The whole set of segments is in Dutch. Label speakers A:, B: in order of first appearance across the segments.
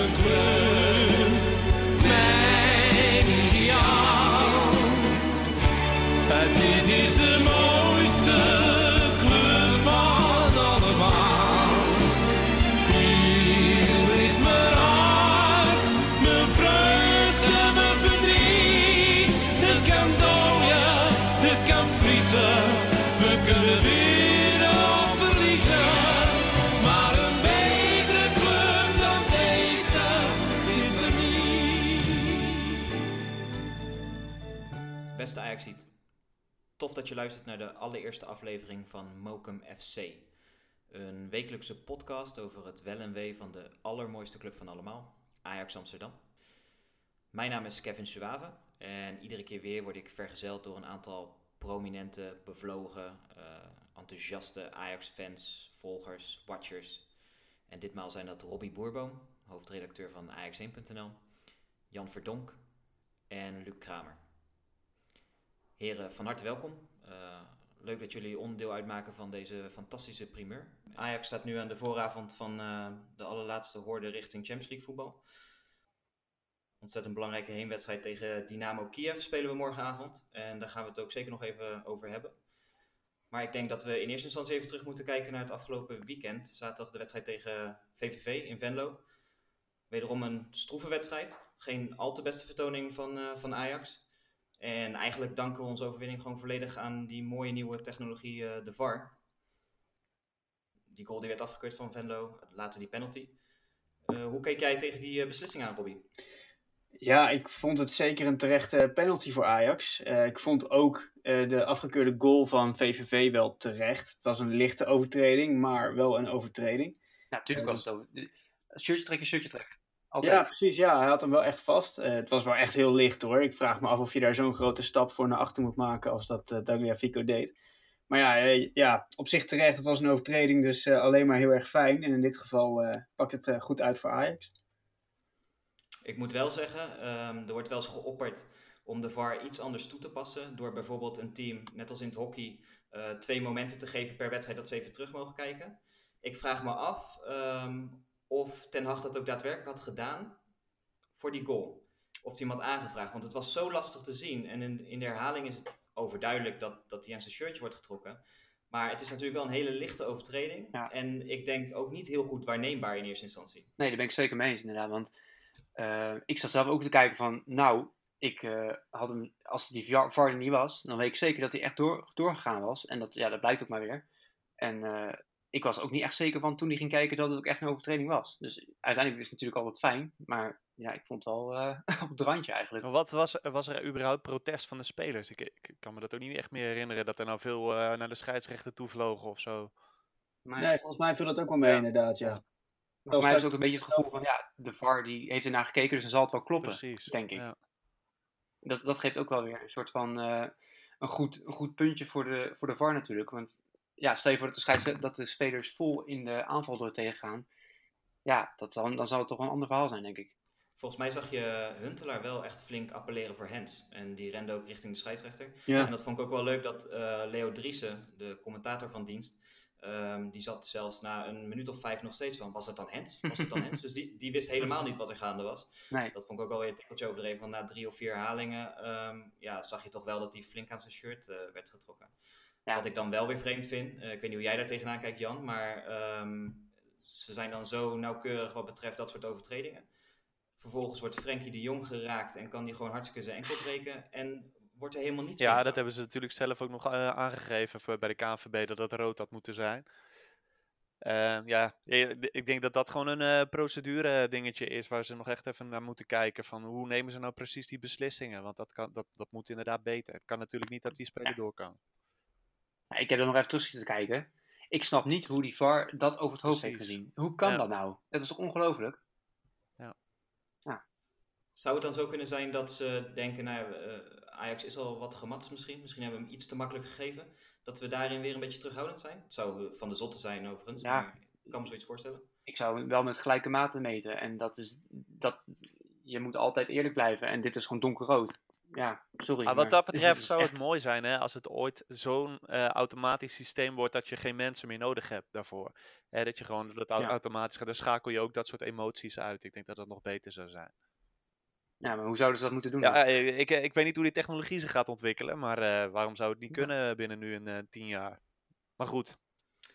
A: mijn club,
B: tof dat je luistert naar de allereerste aflevering van Mokum FC. Een wekelijkse podcast over het wel en wee van de allermooiste club van allemaal, Ajax Amsterdam. Mijn naam is Kevin Suave en iedere keer weer word ik vergezeld door een aantal prominente, bevlogen, eh, enthousiaste Ajax-fans, volgers, watchers. En ditmaal zijn dat Robbie Boerboom, hoofdredacteur van Ajax1.nl, Jan Verdonk en Luc Kramer. Heren, van harte welkom. Eh, leuk dat jullie onderdeel uitmaken van deze fantastische primeur. Ajax staat nu aan de vooravond van eh, de allerlaatste hoorde richting Champions League voetbal. Ontzettend belangrijke heenwedstrijd tegen Dynamo Kiev spelen we morgenavond. En daar gaan we het ook zeker nog even over hebben. Maar ik denk dat we in eerste instantie even terug moeten kijken naar het afgelopen weekend. Zaterdag de wedstrijd tegen VVV in Venlo. Wederom een stroeve wedstrijd. Geen al te beste vertoning van, eh, van Ajax. En eigenlijk danken we onze overwinning gewoon volledig aan die mooie nieuwe technologie, eh, de VAR. Die goal die werd afgekeurd van Venlo, later die penalty. Eh, hoe keek jij tegen die eh, beslissing aan, Bobby?
C: Ja, ik vond het zeker een terechte penalty voor Ajax. Eh, ik vond ook eh, de afgekeurde goal van VVV wel terecht. Het was een lichte overtreding, maar wel een overtreding.
D: Ja, natuurlijk
C: Ja,
D: was het over. Shirtje trekken, shirtje trekken. Altijd.
C: Ja, precies. Ja, hij had hem wel echt vast. Eh, het was wel echt heel licht hoor. Ik vraag me af of je daar zo'n grote stap voor naar achter moet maken als dat uh, Tagliafico deed. Maar ja, eh, ja, op zich terecht. Het was een overtreding, dus eh, alleen maar heel erg fijn. En in dit geval eh, pakt het eh, goed uit voor Ajax.
B: Ik moet wel zeggen, ehm, er wordt wel eens geopperd om de VAR iets anders toe te passen. Door bijvoorbeeld een team, net als in het hockey, eh, twee momenten te geven per wedstrijd dat ze even terug mogen kijken. Ik vraag me af ehm, of Ten Hag dat ook daadwerkelijk had gedaan voor die goal. Of hij hem had aangevraagd, want het was zo lastig te zien. En in, in de herhaling is het overduidelijk dat, dat hij aan zijn shirtje wordt getrokken. Maar het is natuurlijk wel een hele lichte overtreding.
D: Ja.
B: En ik denk ook niet heel goed waarneembaar in eerste instantie.
D: Nee, daar ben ik zeker mee eens inderdaad. Want eh, ik zat zelf ook te kijken van, nou, ik eh, had hem, als die VAR VAR niet was, dan weet ik zeker dat hij echt door, doorgegaan was. En dat, ja, dat blijkt ook maar weer. En eh, ik was ook niet echt zeker van toen hij ging kijken dat het ook echt een overtreding was. Dus uiteindelijk is het natuurlijk altijd fijn, maar ja, ik vond het wel eh, op het randje eigenlijk.
E: Maar wat was, was er überhaupt protest van de spelers? Ik, ik kan me dat ook niet echt meer herinneren dat er nou veel eh, naar de scheidsrechter toe vlogen of zo.
D: Maar
C: Nee, volgens mij viel dat ook wel mee
E: Ja.
C: inderdaad, ja.
D: Voor mij was ook een beetje het gevoel van, ja, de VAR die heeft ernaar gekeken, dus dan zal het wel kloppen,
E: Precies.
D: denk ik.
E: Ja.
D: Dat, dat geeft ook wel weer een soort van eh, een, goed, een goed puntje voor de, voor de VAR natuurlijk. Want ja, stel je voor dat de, scheids, dat de spelers vol in de aanval door tegengaan. Ja, dat dan, dan zal het toch een ander verhaal zijn, denk ik.
B: Volgens mij zag je Huntelaar wel echt flink appelleren voor hands. En die rende ook richting de scheidsrechter.
C: Ja.
B: En dat vond ik ook wel leuk dat eh, Leo Driessen, de commentator van dienst, ehm, die zat zelfs na een minuut of vijf nog steeds van, was het dan hands? Was het dan hands? Dus die, die wist helemaal niet wat er gaande was.
D: Nee,
B: Dat vond ik ook wel weer een tikkeltje overdreven. Want na drie of vier herhalingen ehm, ja, zag je toch wel dat hij flink aan zijn shirt eh, werd getrokken.
D: Ja.
B: Wat ik dan wel weer vreemd vind, eh, ik weet niet hoe jij daar tegenaan kijkt Jan, maar ehm, ze zijn dan zo nauwkeurig wat betreft dat soort overtredingen. Vervolgens wordt Frenkie de Jong geraakt en kan die gewoon hartstikke zijn enkel breken en wordt er helemaal niets
E: Ja, dat hebben ze natuurlijk zelf ook nog eh, aangegeven voor- bij de KNVB dat dat rood had moeten zijn. Eh, ja, ik denk dat dat gewoon een eh, procedure dingetje is waar ze nog echt even naar moeten kijken van hoe nemen ze nou precies die beslissingen, want dat, kan, dat, dat moet inderdaad beter. Het kan natuurlijk niet dat die speler
D: Ja.
E: door kan.
D: Nou, ik heb er nog even terug zitten kijken. Ik snap niet hoe die VAR dat over het hoofd heeft gezien. Hoe kan
E: Ja.
D: dat nou? Dat is toch ongelooflijk?
B: Zou het dan zo kunnen zijn dat ze denken, nou, eh, Ajax is al wat gematst misschien, misschien hebben we hem iets te makkelijk gegeven, dat we daarin weer een beetje terughoudend zijn? Het zou van de zotte zijn overigens,
D: Ja.
B: maar ik kan me zoiets voorstellen.
D: Ik zou wel met gelijke maten meten. En dat is dat je moet altijd eerlijk blijven. En dit is gewoon donkerrood. Ja, sorry.
E: Maar wat dat betreft zou het mooi zijn hè, als het ooit zo'n eh, automatisch systeem wordt dat je geen mensen meer nodig hebt daarvoor. Hè, dat je gewoon dat au-
D: Ja.
E: automatisch gaat. Dan schakel je ook dat soort emoties uit. Ik denk dat dat nog beter zou zijn.
D: Ja, maar hoe zouden ze dat moeten doen?
E: Ja, eh, ik, ik weet niet hoe die technologie zich gaat ontwikkelen, maar eh, waarom zou het niet
D: Ja.
E: kunnen binnen nu een eh, tien jaar? Maar goed,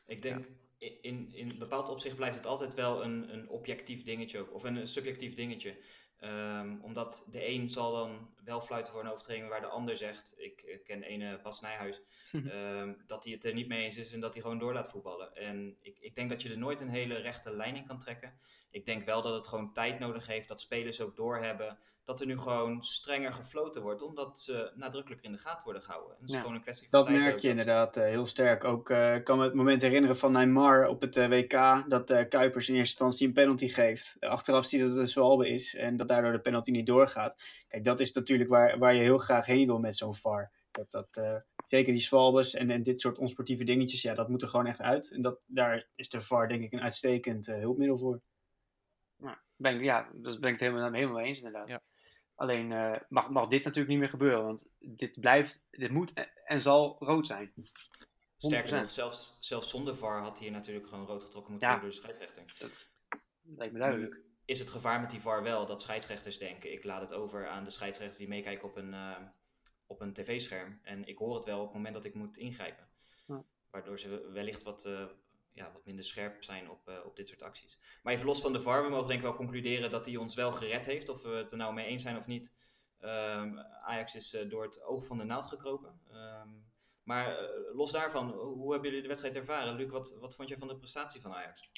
B: Ik denk, in, in een bepaald opzicht blijft het altijd wel een, een objectief dingetje ook, of een subjectief dingetje. Ehm, omdat de een zal dan wel fluiten voor een overtreding waar de ander zegt, ik, ik ken ene Bas Nijhuis,
D: Mhm.
B: ehm, dat hij het er niet mee eens is en dat hij gewoon door laat voetballen. En ik, ik denk dat je er nooit een hele rechte lijn in kan trekken. Ik denk wel dat het gewoon tijd nodig heeft, dat spelers ook doorhebben dat er nu gewoon strenger gefloten wordt, omdat ze nadrukkelijker in de gaten worden gehouden. En dat is
D: Ja.
B: gewoon een kwestie van
C: Dat
B: tijd
C: merk
B: ook,
C: je inderdaad eh, heel sterk. Ook eh, ik kan me het moment herinneren van Neymar op het eh, WK. Dat eh, Kuipers in eerste instantie een penalty geeft. Achteraf ziet dat het een zwalbe is. En dat daardoor de penalty niet doorgaat. Kijk, dat is natuurlijk waar, waar je heel graag heen wil met zo'n VAR. Dat, dat, eh, zeker die zwalbes en, en dit soort onsportieve dingetjes. Ja, dat moet er gewoon echt uit. En dat, daar is de VAR denk ik een uitstekend hulpmiddel voor.
D: Ben ik, ja, dat ben ik het helemaal, helemaal mee eens inderdaad.
E: Ja.
D: Alleen eh, mag, mag dit natuurlijk niet meer gebeuren, want dit blijft, dit moet en, en zal rood zijn.
B: Sterker
D: 100%.
B: nog, zelfs, zelfs zonder VAR had hier natuurlijk gewoon rood getrokken moeten
D: Ja.
B: worden door de scheidsrechter.
D: Dat lijkt me duidelijk.
B: Nu is het gevaar met die VAR wel dat scheidsrechters denken, ik laat het over aan de scheidsrechters die meekijken op een, eh, op een tv-scherm. En ik hoor het wel op het moment dat ik moet ingrijpen.
D: Ja.
B: Waardoor ze wellicht wat, eh, ja, wat minder scherp zijn op, eh, op dit soort acties. Maar even los van de VAR, we mogen denk ik wel concluderen dat hij ons wel gered heeft. Of we het er nou mee eens zijn of niet. Ehm, Ajax is eh, door het oog van de naald gekropen. Ehm, maar eh, los daarvan, hoe hebben jullie de wedstrijd ervaren? Luc, wat, wat vond je van de prestatie van Ajax?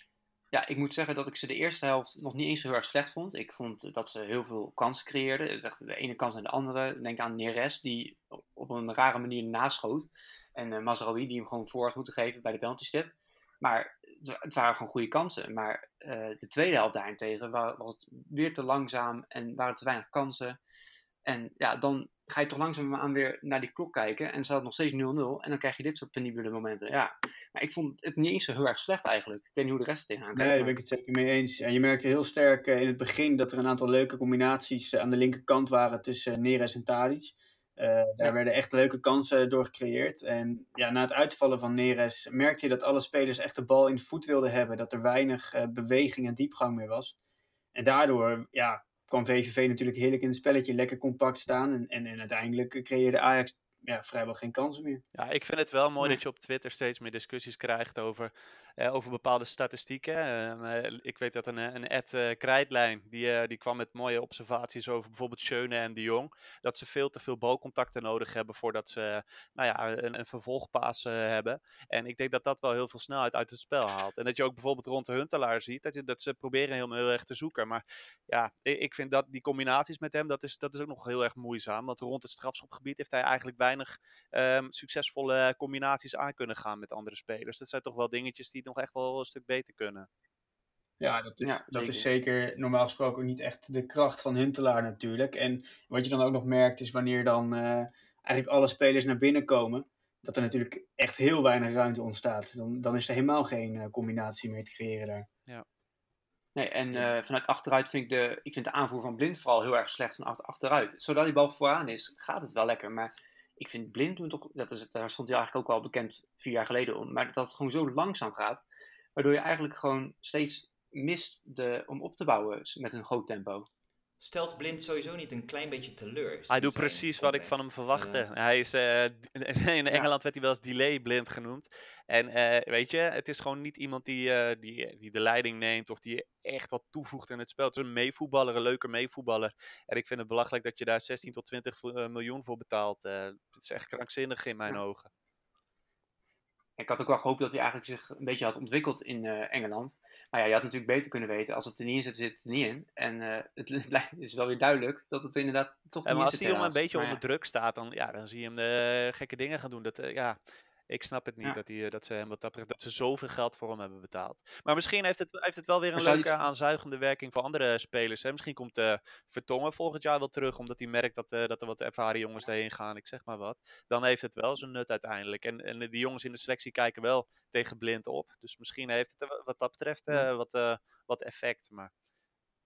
D: Ja, ik moet zeggen dat ik ze de eerste helft nog niet eens zo erg slecht vond. Ik vond dat ze heel veel kansen creëerden. De ene kans naar de andere. Denk aan Neres, die op een rare manier naschoot. En Mazraoui, die hem gewoon voor had moeten geven bij de penalty stip. Maar het, waren gewoon goede kansen. Maar eh, de tweede helft daarentegen wa- was het weer te langzaam en waren te weinig kansen. En ja, dan ga je toch langzaamaan weer naar die klok kijken. En staat het nog steeds 0-0. En dan krijg je dit soort penibele momenten. Ja, maar ik vond het niet eens zo heel erg slecht eigenlijk. Ik weet niet hoe de rest tegenaan
C: Nee,
D: kijkt.
C: daar
D: maar-
C: ben ik het zeker mee eens. En je merkte heel sterk eh, in het begin dat er een aantal leuke combinaties eh, aan de linkerkant waren tussen Neres en Tadic. Eh, daar
D: Ja.
C: werden echt leuke kansen door gecreëerd. En ja, na het uitvallen van Neres merkte je dat alle spelers echt de bal in de voet wilden hebben. Dat er weinig eh, beweging en diepgang meer was. En daardoor ja, kwam VVV natuurlijk heerlijk in het spelletje, lekker compact staan. En, en, en uiteindelijk creëerde Ajax ja, vrijwel geen kansen meer.
E: Ja, ik vind het wel mooi
D: Ja.
E: dat je op Twitter steeds meer discussies krijgt over, eh, over bepaalde statistieken. Ehm, eh, ik weet dat een, eh, een Ed Krijtlijn, die, die kwam met mooie observaties over bijvoorbeeld Schöne en de Jong. Dat ze veel te veel balcontacten nodig hebben voordat ze nou ja, een, vervolgpaas hebben. En ik denk dat dat wel heel veel snelheid uit het spel haalt. En dat je ook bijvoorbeeld rond de Huntelaar ziet, dat, je, dat ze proberen heel, heel erg te zoeken. Maar ja, ik, ik vind dat die combinaties met hem, dat is, dat is ook nog heel erg moeizaam. Want rond het strafschopgebied heeft hij eigenlijk weinig ehm, succesvolle combinaties aan kunnen gaan met andere spelers. Dat zijn toch wel dingetjes die nog echt wel een stuk beter kunnen.
C: Ja, dat is,
D: Ja,
C: dat is
D: zeker.
C: zeker normaal gesproken ook niet echt de kracht van Huntelaar natuurlijk. En wat je dan ook nog merkt is wanneer dan eh, eigenlijk alle spelers naar binnen komen, dat er natuurlijk echt heel weinig ruimte ontstaat. Dan, dan is er helemaal geen eh, combinatie meer te creëren daar.
D: Nee, en eh, vanuit achteruit vind ik de, ik vind de aanvoer van Blind vooral heel erg slecht van achter- achteruit. Zodra die bal vooraan is, gaat het wel lekker. Maar ik vind Blind toch, dat is, daar stond hij eigenlijk ook wel bekend vier jaar geleden om. Maar dat het gewoon zo langzaam gaat, waardoor je eigenlijk gewoon steeds mist de, om op te bouwen met een groot tempo.
B: Stelt Blind sowieso niet een klein beetje teleur?
E: Hij doet precies wat ik van hem verwachtte. Hij is, eh, in Engeland werd hij wel eens delay blind genoemd. En eh, weet je, het is gewoon niet iemand die, eh, die, die de leiding neemt of die echt wat toevoegt in het spel. Het is een meevoetballer, een leuke meevoetballer. En ik vind het belachelijk dat je daar 16 tot 20 vo- eh, miljoen voor betaalt. Het is echt krankzinnig in mijn
D: Ja.
E: ogen.
D: Ik had ook wel gehoopt dat hij eigenlijk zich een beetje had ontwikkeld in eh, Engeland. Maar ja, je had natuurlijk beter kunnen weten, als het er niet in zit, zit het er niet in. En eh, het is wel weer duidelijk dat het inderdaad toch
E: Ja,
D: niet
E: maar
D: in
E: als die jongen een beetje
D: Maar
E: onder druk staat, dan, ja, dan zie je hem eh, gekke dingen gaan doen. Dat, ja, ik snap het niet
D: Ja.
E: dat, die, eh, dat, ze hem wat dat, betreft- dat ze zoveel geld voor hem hebben betaald. Maar misschien heeft het, heeft het wel weer een
D: Maar
E: leuke aanzuigende werking voor andere spelers. Hè? Misschien komt eh Vertongen volgend jaar wel terug, omdat hij merkt dat, eh, dat er wat ervaren jongens daarheen gaan. Ik zeg maar wat. Dan heeft het wel zijn nut uiteindelijk. En, en die jongens in de selectie kijken wel tegen blind op. Dus misschien heeft het wa- wat dat betreft wat, wat effect. Maar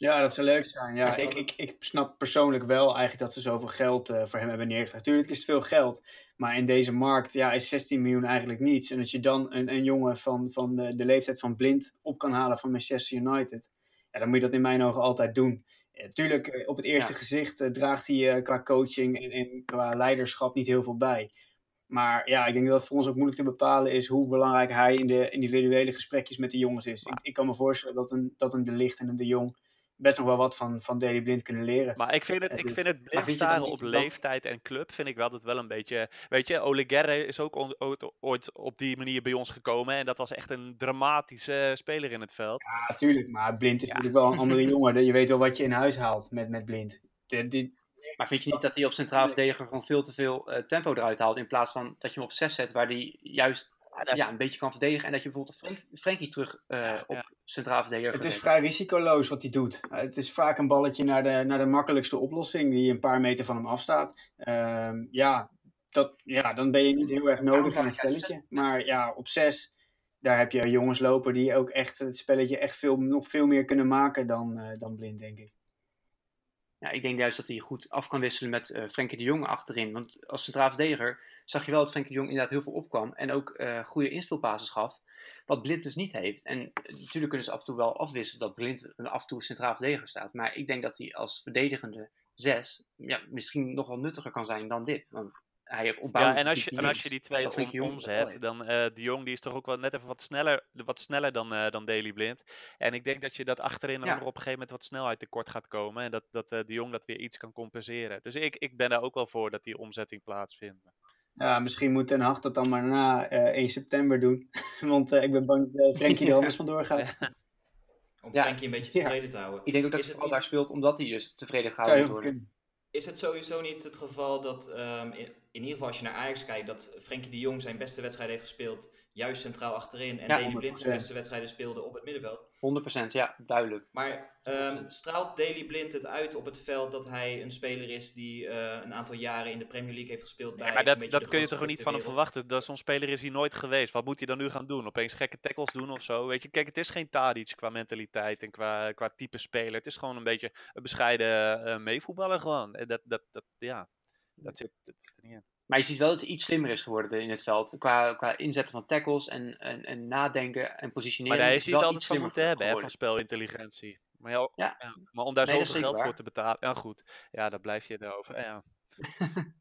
C: Ja, dat zou leuk zijn. Ja, ik, ik, ik snap persoonlijk wel eigenlijk dat ze zoveel geld eh, voor hem hebben neergelegd. Tuurlijk is het veel geld, maar in deze markt ja, is 16 miljoen eigenlijk niets. En als je dan een, een jongen van, van de, de leeftijd van Blind op kan halen van Manchester United, ja, dan moet je dat in mijn ogen altijd doen. Ja, tuurlijk, eh, op het eerste
D: Ja.
C: gezicht eh, draagt hij qua coaching en, en qua leiderschap niet heel veel bij. Maar ja, ik denk dat het voor ons ook moeilijk te bepalen is hoe belangrijk hij in de individuele gesprekjes met de jongens is. Ik, ik kan me voorstellen dat een, dat een De Licht en een De Jong best nog wel wat van, van Daley Blind kunnen leren.
E: Maar ik vind het, ik
C: dus-
E: vind het blind staren op leeftijd en club vind ik wel dat wel een beetje... Weet je, Ole Guerre is ook on- ooit, ooit op die manier bij ons gekomen. En dat was echt een dramatische speler in het veld.
C: Ja, natuurlijk. Maar Blind is natuurlijk wel een andere jongen. Je weet wel wat je in huis haalt met, met Blind. De, die,
D: Maar vind je niet dat hij op centraal verdediger gewoon veel te veel eh, tempo eruit haalt? In plaats van dat je hem op 6 zet, waar hij juist
E: Ja, is-
D: ja, een beetje kan verdedigen. En dat je bijvoorbeeld Frank, Frankie terug eh, op
E: ja.
D: centraal verdediger
C: het is vrij risicoloos wat hij doet. Uh, het is vaak een balletje naar de, naar de makkelijkste oplossing, die een paar meter van hem afstaat. Ehm, ja, dat, ja, dan ben je niet heel erg nodig aan een spelletje. Maar ja, op zes, daar heb je jongens lopen die ook echt het spelletje echt veel, nog veel meer kunnen maken dan, eh, dan blind, denk ik.
D: Ja, ik denk juist dat hij goed af kan wisselen met eh Frenkie de Jong achterin. Want als centraal verdediger zag je wel dat Frenkie de Jong inderdaad heel veel opkwam. En ook eh goede inspeelbasis gaf. Wat Blind dus niet heeft. En eh, natuurlijk kunnen ze af en toe wel afwisselen dat Blind af en toe centraal verdediger staat. Maar ik denk dat hij als verdedigende zes ja, misschien nog wel nuttiger kan zijn dan dit. Want hij heeft
E: Ja, en als je, en als je die twee om,
D: Jong
E: omzet,
D: heeft.
E: dan eh de Jong die is toch ook wel net even wat sneller, wat sneller dan, eh dan Daley Blind. En ik denk dat je dat achterin dan
D: Ja.
E: nog op een gegeven moment wat snelheid tekort gaat komen. En dat, dat eh, de Jong dat weer iets kan compenseren. Dus ik, ik ben daar ook wel voor dat die omzetting plaatsvindt.
C: Ja, misschien moet Ten Hag dat dan maar na eh 1 september doen. Want eh, ik ben bang dat Frenkie er anders vandoor gaat.
B: Om
D: Ja.
B: Frenkie een beetje
C: Ja.
B: tevreden te houden.
D: Ik denk ook dat
B: Is
D: hij
B: het
D: vooral
B: niet-
D: daar speelt omdat hij dus tevreden gehouden
C: kunnen.
B: Is het sowieso niet het geval dat, ehm, in, in ieder geval als je naar Ajax kijkt, dat Frenkie de Jong zijn beste wedstrijd heeft gespeeld juist centraal achterin en
D: Ja,
B: Daley Blind zijn
C: 100%.
B: beste wedstrijden speelde op het middenveld.
D: 100% ja, duidelijk.
B: Maar ehm, straalt Daley Blind het uit op het veld dat hij een speler is die eh, een aantal jaren in de Premier League heeft gespeeld bij
E: maar dat,
B: beetje
E: dat kun je toch niet van hem verwachten. Dat Zo'n speler is hier nooit geweest. Wat moet hij dan nu gaan doen? Opeens gekke tackles doen of zo? Weet je, kijk, het is geen Tadic qua mentaliteit en qua, qua type speler. Het is gewoon een beetje een bescheiden eh meevoetballer gewoon. En dat, dat, dat, ja, dat zit, dat zit er niet in.
D: Maar je ziet wel dat hij iets slimmer is geworden in het veld. Qua, qua inzetten van tackles en, en, en nadenken en positioneren.
E: Maar daar
D: is
E: heeft hij het altijd
D: iets
E: van
D: slimmer
E: moeten hebben, hè, van spelintelligentie. Maar, ja,
D: Ja.
E: ja, maar om daar
D: Nee,
E: zoveel geld voor te betalen, ja goed, ja, daar blijf je erover. Ja.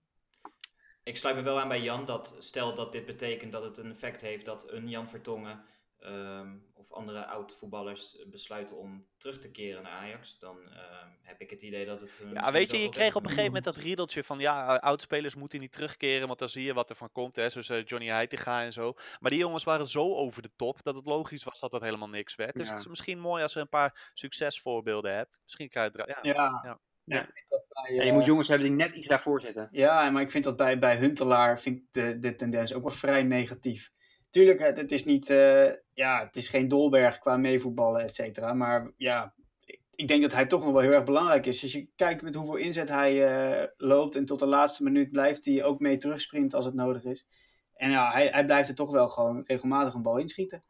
B: Ik sluit me wel aan bij Jan dat stel dat dit betekent dat het een effect heeft dat een Jan Vertongen ehm, of andere oud-voetballers besluiten om terug te keren naar Ajax, dan ehm, heb ik het idee dat het. eh,
E: Ja, weet je, je kreeg op een
B: kan
E: gegeven moment dat riedeltje van ja, eh, oudspelers moeten niet terugkeren, want dan zie je wat er van komt. Hè, zoals eh, Johnny Heitinga en zo. Maar die jongens waren zo over de top dat het logisch was dat dat helemaal niks werd. Dus
C: Ja.
E: het is misschien mooi als je een paar succesvoorbeelden hebt. Misschien krijg je het. Ja.
C: Ja.
E: Ja.
C: Bij,
D: je
C: eh,
D: moet jongens hebben die net iets daarvoor zitten.
C: Ja, maar ik vind dat bij, bij Huntelaar vind ik de, de tendens ook wel vrij negatief. Tuurlijk, het, het is niet, eh, ja, het is geen Dolberg qua meevoetballen, et cetera. Maar ja, ik- ik denk dat hij toch nog wel heel erg belangrijk is. Als je kijkt met hoeveel inzet hij eh, loopt en tot de laatste minuut blijft hij ook mee terugsprinten als het nodig is. En ja, hij, hij blijft er toch wel gewoon regelmatig een bal inschieten.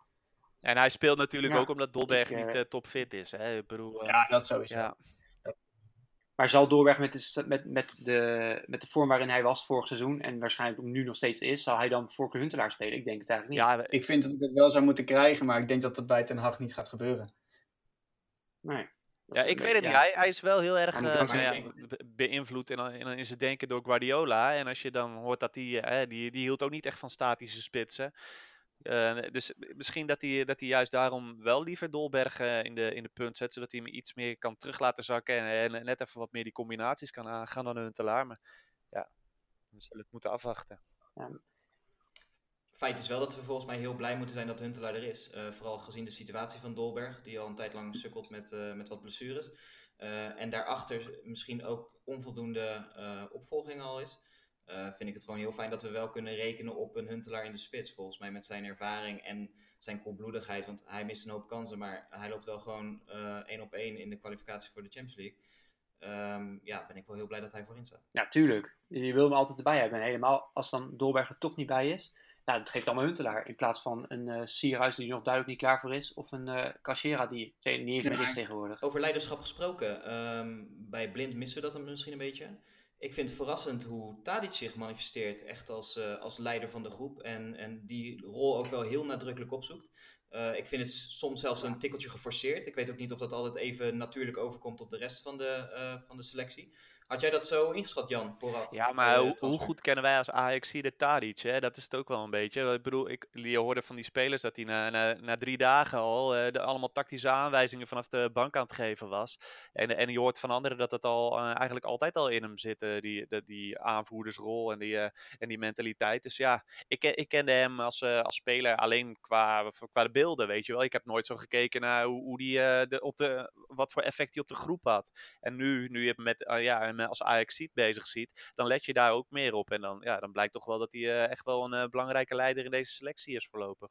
E: En hij speelt natuurlijk
D: Ja,
E: ook omdat Dolberg niet eh, topfit is. Hè? Ik bedoel,
C: Ja, dat sowieso.
E: ja.
D: Maar zal Doorweg met de, met, met, de, met de vorm waarin hij was vorig seizoen en waarschijnlijk ook nu nog steeds is, zal hij dan voor Huntelaar spelen? Ik denk het eigenlijk niet.
E: ja,
C: Ik vind dat ik het wel zou moeten krijgen, maar ik denk dat dat bij Ten Hag niet gaat gebeuren.
D: Nee.
E: Ja, ik weet het niet.
D: ja.
E: Hij, hij is wel heel erg
D: Hij moet
E: eh, nou ja, beïnvloed in, in, in zijn denken door Guardiola. En als je dan hoort dat hij, eh, die, die hield ook niet echt van statische spitsen. Eh, dus misschien dat hij, dat hij juist daarom wel liever Dolberg eh, in, de, in de punt zet. Zodat hij hem iets meer kan terug laten zakken. En, en net even wat meer die combinaties kan aangaan dan Huntelaar. Maar ja, we zullen het moeten afwachten.
B: Feit is wel dat we volgens mij heel blij moeten zijn dat Huntelaar er is. Eh, vooral gezien de situatie van Dolberg, die al een tijd lang sukkelt met, eh, met wat blessures. Eh, en daarachter misschien ook onvoldoende eh, opvolging al is. Eh, vind ik het gewoon heel fijn dat we wel kunnen rekenen op een Huntelaar in de spits. Volgens mij met zijn ervaring en zijn koelbloedigheid. Want hij mist een hoop kansen, maar hij loopt wel gewoon eh, één op één in de kwalificatie voor de Champions League. Ehm, ja, ben ik wel heel blij dat hij voorin staat.
D: Ja, tuurlijk. Je wil hem altijd erbij hebben. En helemaal als dan Dolberg er toch niet bij is. ja, dat geeft allemaal Huntelaar. In plaats van een uh, Sierhuis die er nog duidelijk niet klaar voor is. Of een uh, Cachera die niet eens meer is tegenwoordig.
B: Over leiderschap gesproken. Um, bij Blind missen we dat misschien een beetje. Ik vind het verrassend hoe Tadic zich manifesteert. Echt als, uh, als leider van de groep. En, en die rol ook wel heel nadrukkelijk opzoekt. Uh, ik vind het soms zelfs een tikkeltje geforceerd. Ik weet ook niet of dat altijd even natuurlijk overkomt op de rest van de, uh, van de selectie. Had jij dat zo ingeschat, Jan, vooraf?
E: Ja, maar hoe, hoe, goed kennen wij als Ajax de Tadic? Hè? Dat is het ook wel een beetje. Ik bedoel, ik, je hoorde van die spelers dat hij na, na, na drie dagen al uh, de, allemaal tactische aanwijzingen vanaf de bank aan het geven was. En, en je hoort van anderen dat het al, uh, eigenlijk altijd al in hem zit, uh, die, die, die aanvoerdersrol en die, en die mentaliteit. Dus ja, ik, ik kende hem als, als speler alleen qua, qua de beelden, weet je wel. Ik heb nooit zo gekeken naar hoe, hoe die, de, op de, wat voor effect hij op de groep had. En nu, nu je met, ja, als Ajax ziet bezig ziet, dan let je daar ook meer op. En dan, ja, dan blijkt toch wel dat hij uh, echt wel een uh, belangrijke leider in deze selectie is voorlopig.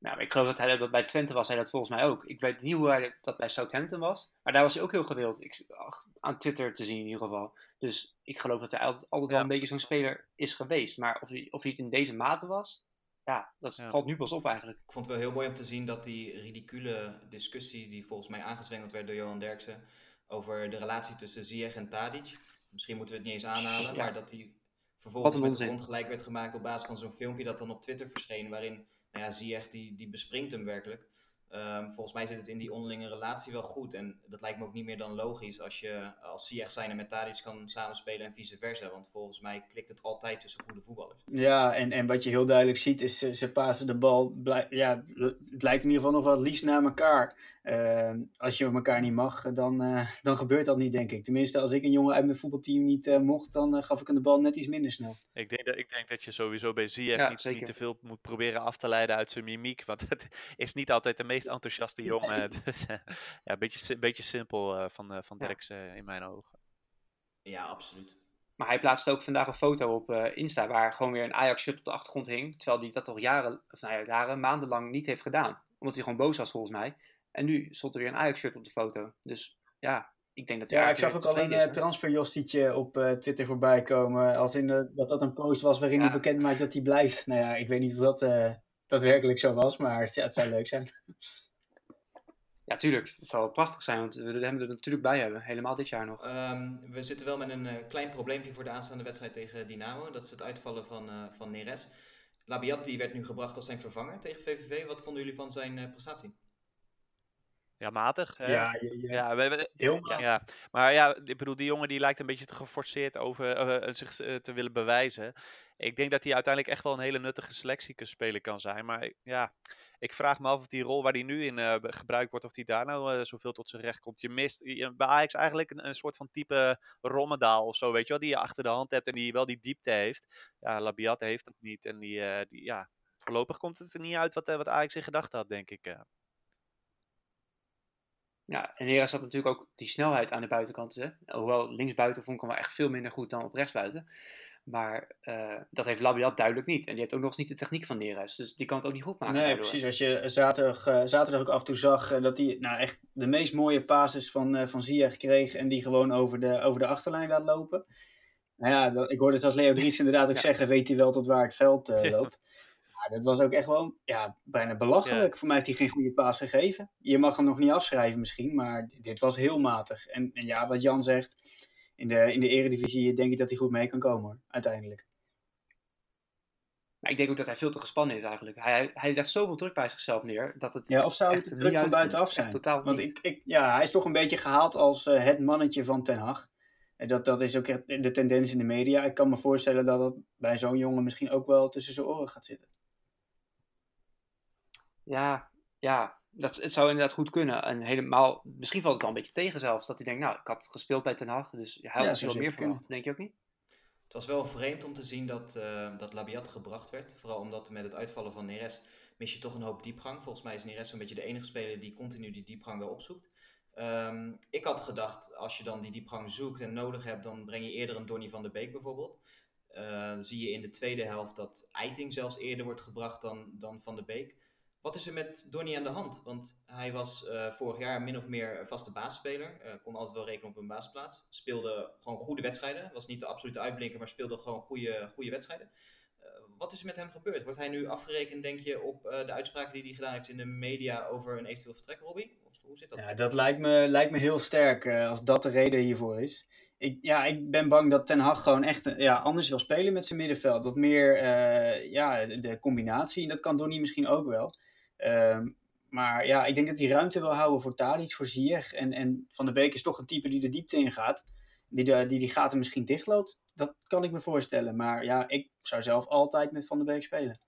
D: Nou, ik geloof dat hij dat bij Twente was, hij dat volgens mij ook. Ik weet niet hoe hij dat bij Southampton was, maar daar was hij ook heel gewild. Ik, ach, aan Twitter te zien in ieder geval. Dus ik geloof dat hij altijd, altijd ja. wel een beetje zo'n speler is geweest. Maar of hij, of hij het in deze mate was, ja, dat ja. valt nu pas op eigenlijk.
B: Ik vond het wel heel mooi om te zien dat die ridicule discussie die volgens mij aangezwengeld werd door Johan Derksen over de relatie tussen Ziyech en Tadic. Misschien moeten we het niet eens aanhalen, ja. maar dat die vervolgens met de grond gelijk werd gemaakt op basis van zo'n filmpje dat dan op Twitter verscheen, waarin nou ja, Ziyech die, die bespringt hem werkelijk. Um, volgens mij zit het in die onderlinge relatie wel goed. En dat lijkt me ook niet meer dan logisch als je als Ziyech zijn en met Tadic kan samenspelen en vice versa. Want volgens mij klikt het altijd tussen goede voetballers.
C: Ja, en, en wat je heel duidelijk ziet is ze, ze passen de bal. Ja, het lijkt in ieder geval nog wat liefst naar elkaar. Uh, als je elkaar niet mag, dan, uh, dan gebeurt dat niet, denk ik. Tenminste, als ik een jongen uit mijn voetbalteam niet uh, mocht, dan gaf ik hem de bal net iets minder snel.
E: Ik denk dat, ik denk dat je sowieso bij Ziyech ja, niet, niet, te veel moet proberen af te leiden uit zijn mimiek. Want het is niet altijd de meest enthousiaste jongen. Nee. Dus ja, een beetje, beetje simpel van, van Derks ja. in mijn ogen.
B: Ja, absoluut.
D: Maar hij plaatste ook vandaag een foto op uh, Insta waar gewoon weer een Ajax-shirt op de achtergrond hing. Terwijl hij dat al jaren, of nou ja, jaren, maandenlang niet heeft gedaan. Omdat hij gewoon boos was volgens mij. En nu stond er weer een Ajax-shirt op de foto. Dus ja, ik denk dat...
C: Ja, ik zag ook al een uh, transferjostietje op uh, Twitter voorbij komen. Als in de, dat dat een post was waarin ja. hij bekend maakt dat hij blijft. Nou ja, ik weet niet of dat uh, daadwerkelijk zo was, maar ja, het zou leuk zijn.
D: Ja, tuurlijk. Het zal prachtig zijn, want we hem er natuurlijk bij hebben. Helemaal dit jaar nog.
B: Um, we zitten wel met een uh, klein probleempje voor de aanstaande wedstrijd tegen Dynamo. Dat is het uitvallen van, uh, van Neres. Labiat die werd nu gebracht als zijn vervanger tegen VVV. Wat vonden jullie van zijn uh, prestatie?
E: Ja, matig. Hè?
C: Ja, ja, ja. heel matig.
E: Ja. Maar ja, ik bedoel, die jongen die lijkt een beetje te geforceerd over uh, zich uh, te willen bewijzen. Ik denk dat hij uiteindelijk echt wel een hele nuttige selectiespeler kan zijn. Maar ja, ik vraag me af of die rol waar hij nu in uh, gebruikt wordt, of hij daar nou zoveel tot zijn recht komt. Je mist bij Ajax eigenlijk een, een, soort van type Rommedaal of zo, weet je wel, die je achter de hand hebt en die wel die diepte heeft. Ja, Labiat heeft dat niet. En die, die ja, voorlopig komt het er niet uit wat, wat Ajax in gedachten had, denk ik.
D: Ja, en Heras had natuurlijk ook die snelheid aan de buitenkant. Hè? Hoewel linksbuiten vond ik hem wel echt veel minder goed dan op rechtsbuiten. Maar uh, dat heeft Labiat duidelijk niet. En die heeft ook nog eens niet de techniek van Neres. Dus die kan het ook niet goed maken.
C: Nee, daardoor. precies. Als je zaterdag, uh, zaterdag ook af en toe zag uh, dat hij nou, echt de meest mooie passes van, van Ziyech kreeg. En die gewoon over de, over de achterlijn laat lopen. Nou ja, dat, ik hoorde zelfs Leo Dries inderdaad ook ja. zeggen, weet hij wel tot waar het veld loopt. Ja, dat was ook echt wel ja, bijna belachelijk. Ja. Voor mij heeft hij geen goede paas gegeven. Je mag hem nog niet afschrijven misschien, maar dit was heel matig. En, en ja, wat Jan zegt, in de, in de eredivisie denk ik dat hij goed mee kan komen, hoor, uiteindelijk.
D: Maar ik denk ook dat hij veel te gespannen is eigenlijk. Hij, hij legt zoveel druk bij zichzelf neer. Dat het
C: ja, of zou het druk van buitenaf zijn?
D: Totaal
C: Want ik, ik, ja, hij is toch een beetje gehaald als uh, het mannetje van Ten Hag. En dat, dat is ook echt de tendens in de media. Ik kan me voorstellen dat dat bij zo'n jongen misschien ook wel tussen zijn oren gaat zitten.
D: Ja, ja dat, het zou inderdaad goed kunnen. En helemaal, misschien valt het wel een beetje tegen zelfs. Dat hij denkt, nou, ik had gespeeld bij Ten Hag. Dus hij had ja, misschien wel meer verwacht. Denk je ook niet?
B: Het was wel vreemd om te zien dat, uh, dat Labiat gebracht werd. Vooral omdat met het uitvallen van Neres mis je toch een hoop diepgang. Volgens mij is Neres een beetje de enige speler die continu die diepgang wel opzoekt. Um, ik had gedacht, als je dan die diepgang zoekt en nodig hebt, dan breng je eerder een Donny van der Beek bijvoorbeeld. Uh, zie je in de tweede helft dat Eiting zelfs eerder wordt gebracht dan, dan Van der Beek. Wat is er met Donny aan de hand? Want hij was uh, vorig jaar min of meer vaste baasspeler. Uh, kon altijd wel rekenen op een baasplaats. Speelde gewoon goede wedstrijden. Was niet de absolute uitblinker, maar speelde gewoon goede, goede wedstrijden. Uh, wat is er met hem gebeurd? Wordt hij nu afgerekend, denk je, op eh, de uitspraken die hij gedaan heeft in de media over een eventueel vertrek, Robbie? Of hoe zit dat?
C: Ja, dat lijkt me, lijkt me heel sterk eh, als dat de reden hiervoor is. Ik, ja, ik ben bang dat Ten Hag gewoon echt eh, ja, anders wil spelen met zijn middenveld. Wat meer eh, ja, de combinatie. En dat kan Donny misschien ook wel. Ehm, maar ja, ik denk dat hij ruimte wil houden voor Tadic, voor Ziyech. En, en Van der Beek is toch een type die de diepte ingaat. Die de, die, die gaten misschien dichtloopt. Dat kan ik me voorstellen. Maar ja, ik zou zelf altijd met Van der Beek spelen.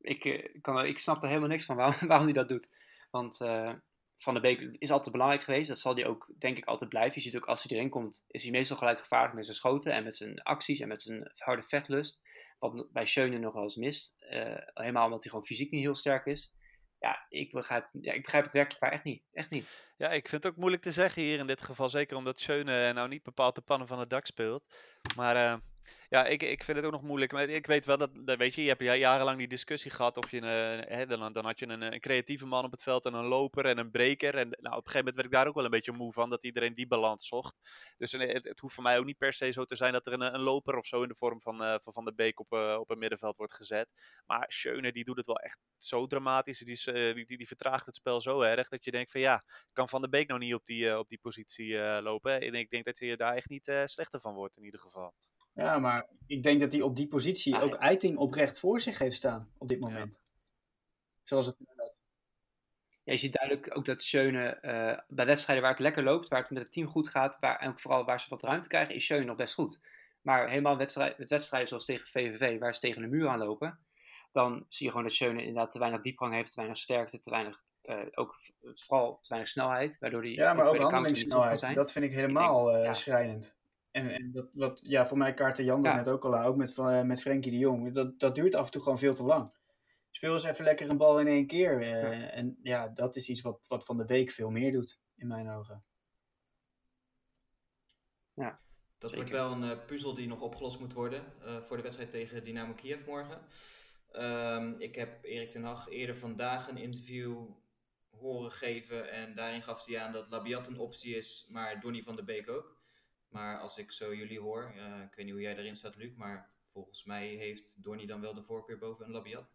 D: ik, eh, ik kan, ik snap er helemaal niks van waarom, waarom hij dat doet. Want eh, Van der Beek is altijd belangrijk geweest. Dat zal hij ook, denk ik, altijd blijven. Je ziet ook als hij erin komt, is hij meestal gelijk gevaarlijk met zijn schoten en met zijn acties en met zijn harde vechtlust. Wat bij Schöne nog wel eens mist. Eh, helemaal omdat hij gewoon fysiek niet heel sterk is. Ja, ik begrijp, ja, ik begrijp het werkelijk waar echt niet. Echt niet.
E: Ja, ik vind het ook moeilijk te zeggen hier in dit geval. Zeker omdat Schöne nou niet bepaald de pannen van het dak speelt. Maar eh, ja, ik, ik vind het ook nog moeilijk. Maar ik weet wel dat, weet je, je hebt ja- jarenlang die discussie gehad of je, een, eh, dan, dan had je een, een creatieve man op het veld en een loper en een breker. En nou, op een gegeven moment werd ik daar ook wel een beetje moe van, dat iedereen die balans zocht. Dus eh, het, hoeft voor mij ook niet per se zo te zijn dat er een, een loper of zo in de vorm van eh, van, van de Beek op, eh, op het middenveld wordt gezet. Maar Schöne, die doet het wel echt zo dramatisch. Die, eh, die, die, die vertraagt het spel zo erg dat je denkt van ja, kan Van de Beek nou niet op die, eh, op die positie eh, lopen? En ik denk dat je daar echt niet eh, slechter van wordt in ieder geval.
C: Ja, maar ik denk dat hij op die positie
D: Ah,
C: ook
D: ja.
C: Eiting oprecht voor zich heeft staan op dit moment. Zoals het inderdaad.
D: Ja, je ziet duidelijk ook dat Schöne eh, bij wedstrijden waar het lekker loopt, waar het met het team goed gaat, waar, en ook vooral waar ze wat ruimte krijgen, is Schöne nog best goed. Maar helemaal wedstrijd, met wedstrijden zoals tegen VVV, waar ze tegen de muur aan lopen, dan zie je gewoon dat Schöne inderdaad te weinig diepgang heeft, te weinig sterkte, te weinig, eh, ook vooral te weinig snelheid, waardoor hij
C: Ja, maar ook handelingssnelheid. Dat vind ik helemaal eh, schrijnend. En, en dat, wat, ja, voor mij kaartte Jan dat
D: Ja.
C: net ook al aan, ook met, eh, met Frenkie de Jong. Dat, dat duurt af en toe gewoon veel te lang. Speel eens even lekker een bal in één keer. eh,
D: Ja.
C: En ja, dat is iets wat, wat Van de Beek veel meer doet, in mijn ogen.
B: Dat
D: Zeker.
B: wordt wel een eh, puzzel die nog opgelost moet worden eh, voor de wedstrijd tegen Dynamo Kiev morgen. Ehm, ik heb Erik ten Hag eerder vandaag een interview horen geven en daarin gaf hij aan dat Labiat een optie is, maar Donny van der Beek ook. Maar als ik zo jullie hoor, eh, ik weet niet hoe jij erin staat Luc, maar volgens mij heeft Donny dan wel de voorkeur boven een Labiat.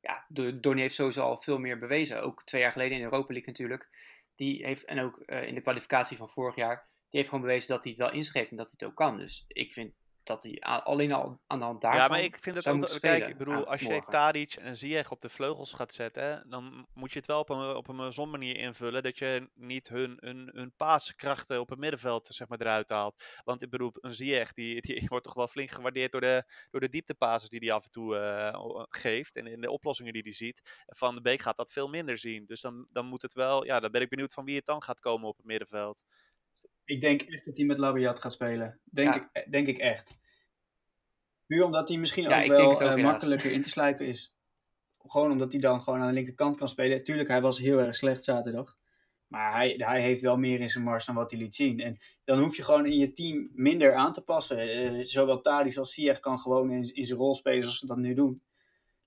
D: ja, Do- Donny heeft sowieso al veel meer bewezen. Ook twee jaar geleden in Europa League natuurlijk. Die heeft, en ook eh, in de kwalificatie van vorig jaar. Die heeft gewoon bewezen dat hij het wel inschreef en dat hij het ook kan. Dus ik vind dat hij alleen al aan de hand daarvan
E: Ja, maar ik vind het ook. Kijk, ik bedoel, als je. Tadic en Ziyech op de vleugels gaat zetten, dan moet je het wel op een, op een zo'n manier invullen dat je niet hun, hun, hun paaskrachten op het middenveld zeg maar, eruit haalt. Want ik bedoel, een Ziyech die, die wordt toch wel flink gewaardeerd door de, door de dieptepases die hij af en toe eh, geeft en in de oplossingen die hij ziet. Van de Beek gaat dat veel minder zien. Dus dan, dan moet het wel, ja, dan ben ik benieuwd van wie het dan gaat komen op het middenveld.
C: Ik denk echt dat hij met Labiat gaat spelen. Denk,
D: Ja.
C: ik, denk ik echt. Puur omdat hij misschien
D: Ja,
C: ook wel
D: ook,
C: eh, makkelijker in te slijpen is. Gewoon omdat hij dan gewoon aan de linkerkant kan spelen. Tuurlijk, hij was heel erg slecht zaterdag. Maar hij, hij heeft wel meer in zijn mars dan wat hij liet zien. En dan hoef je gewoon in je team minder aan te passen. Eh, zowel Tadic als Ziyech kan gewoon in, in zijn rol spelen zoals ze dat nu doen.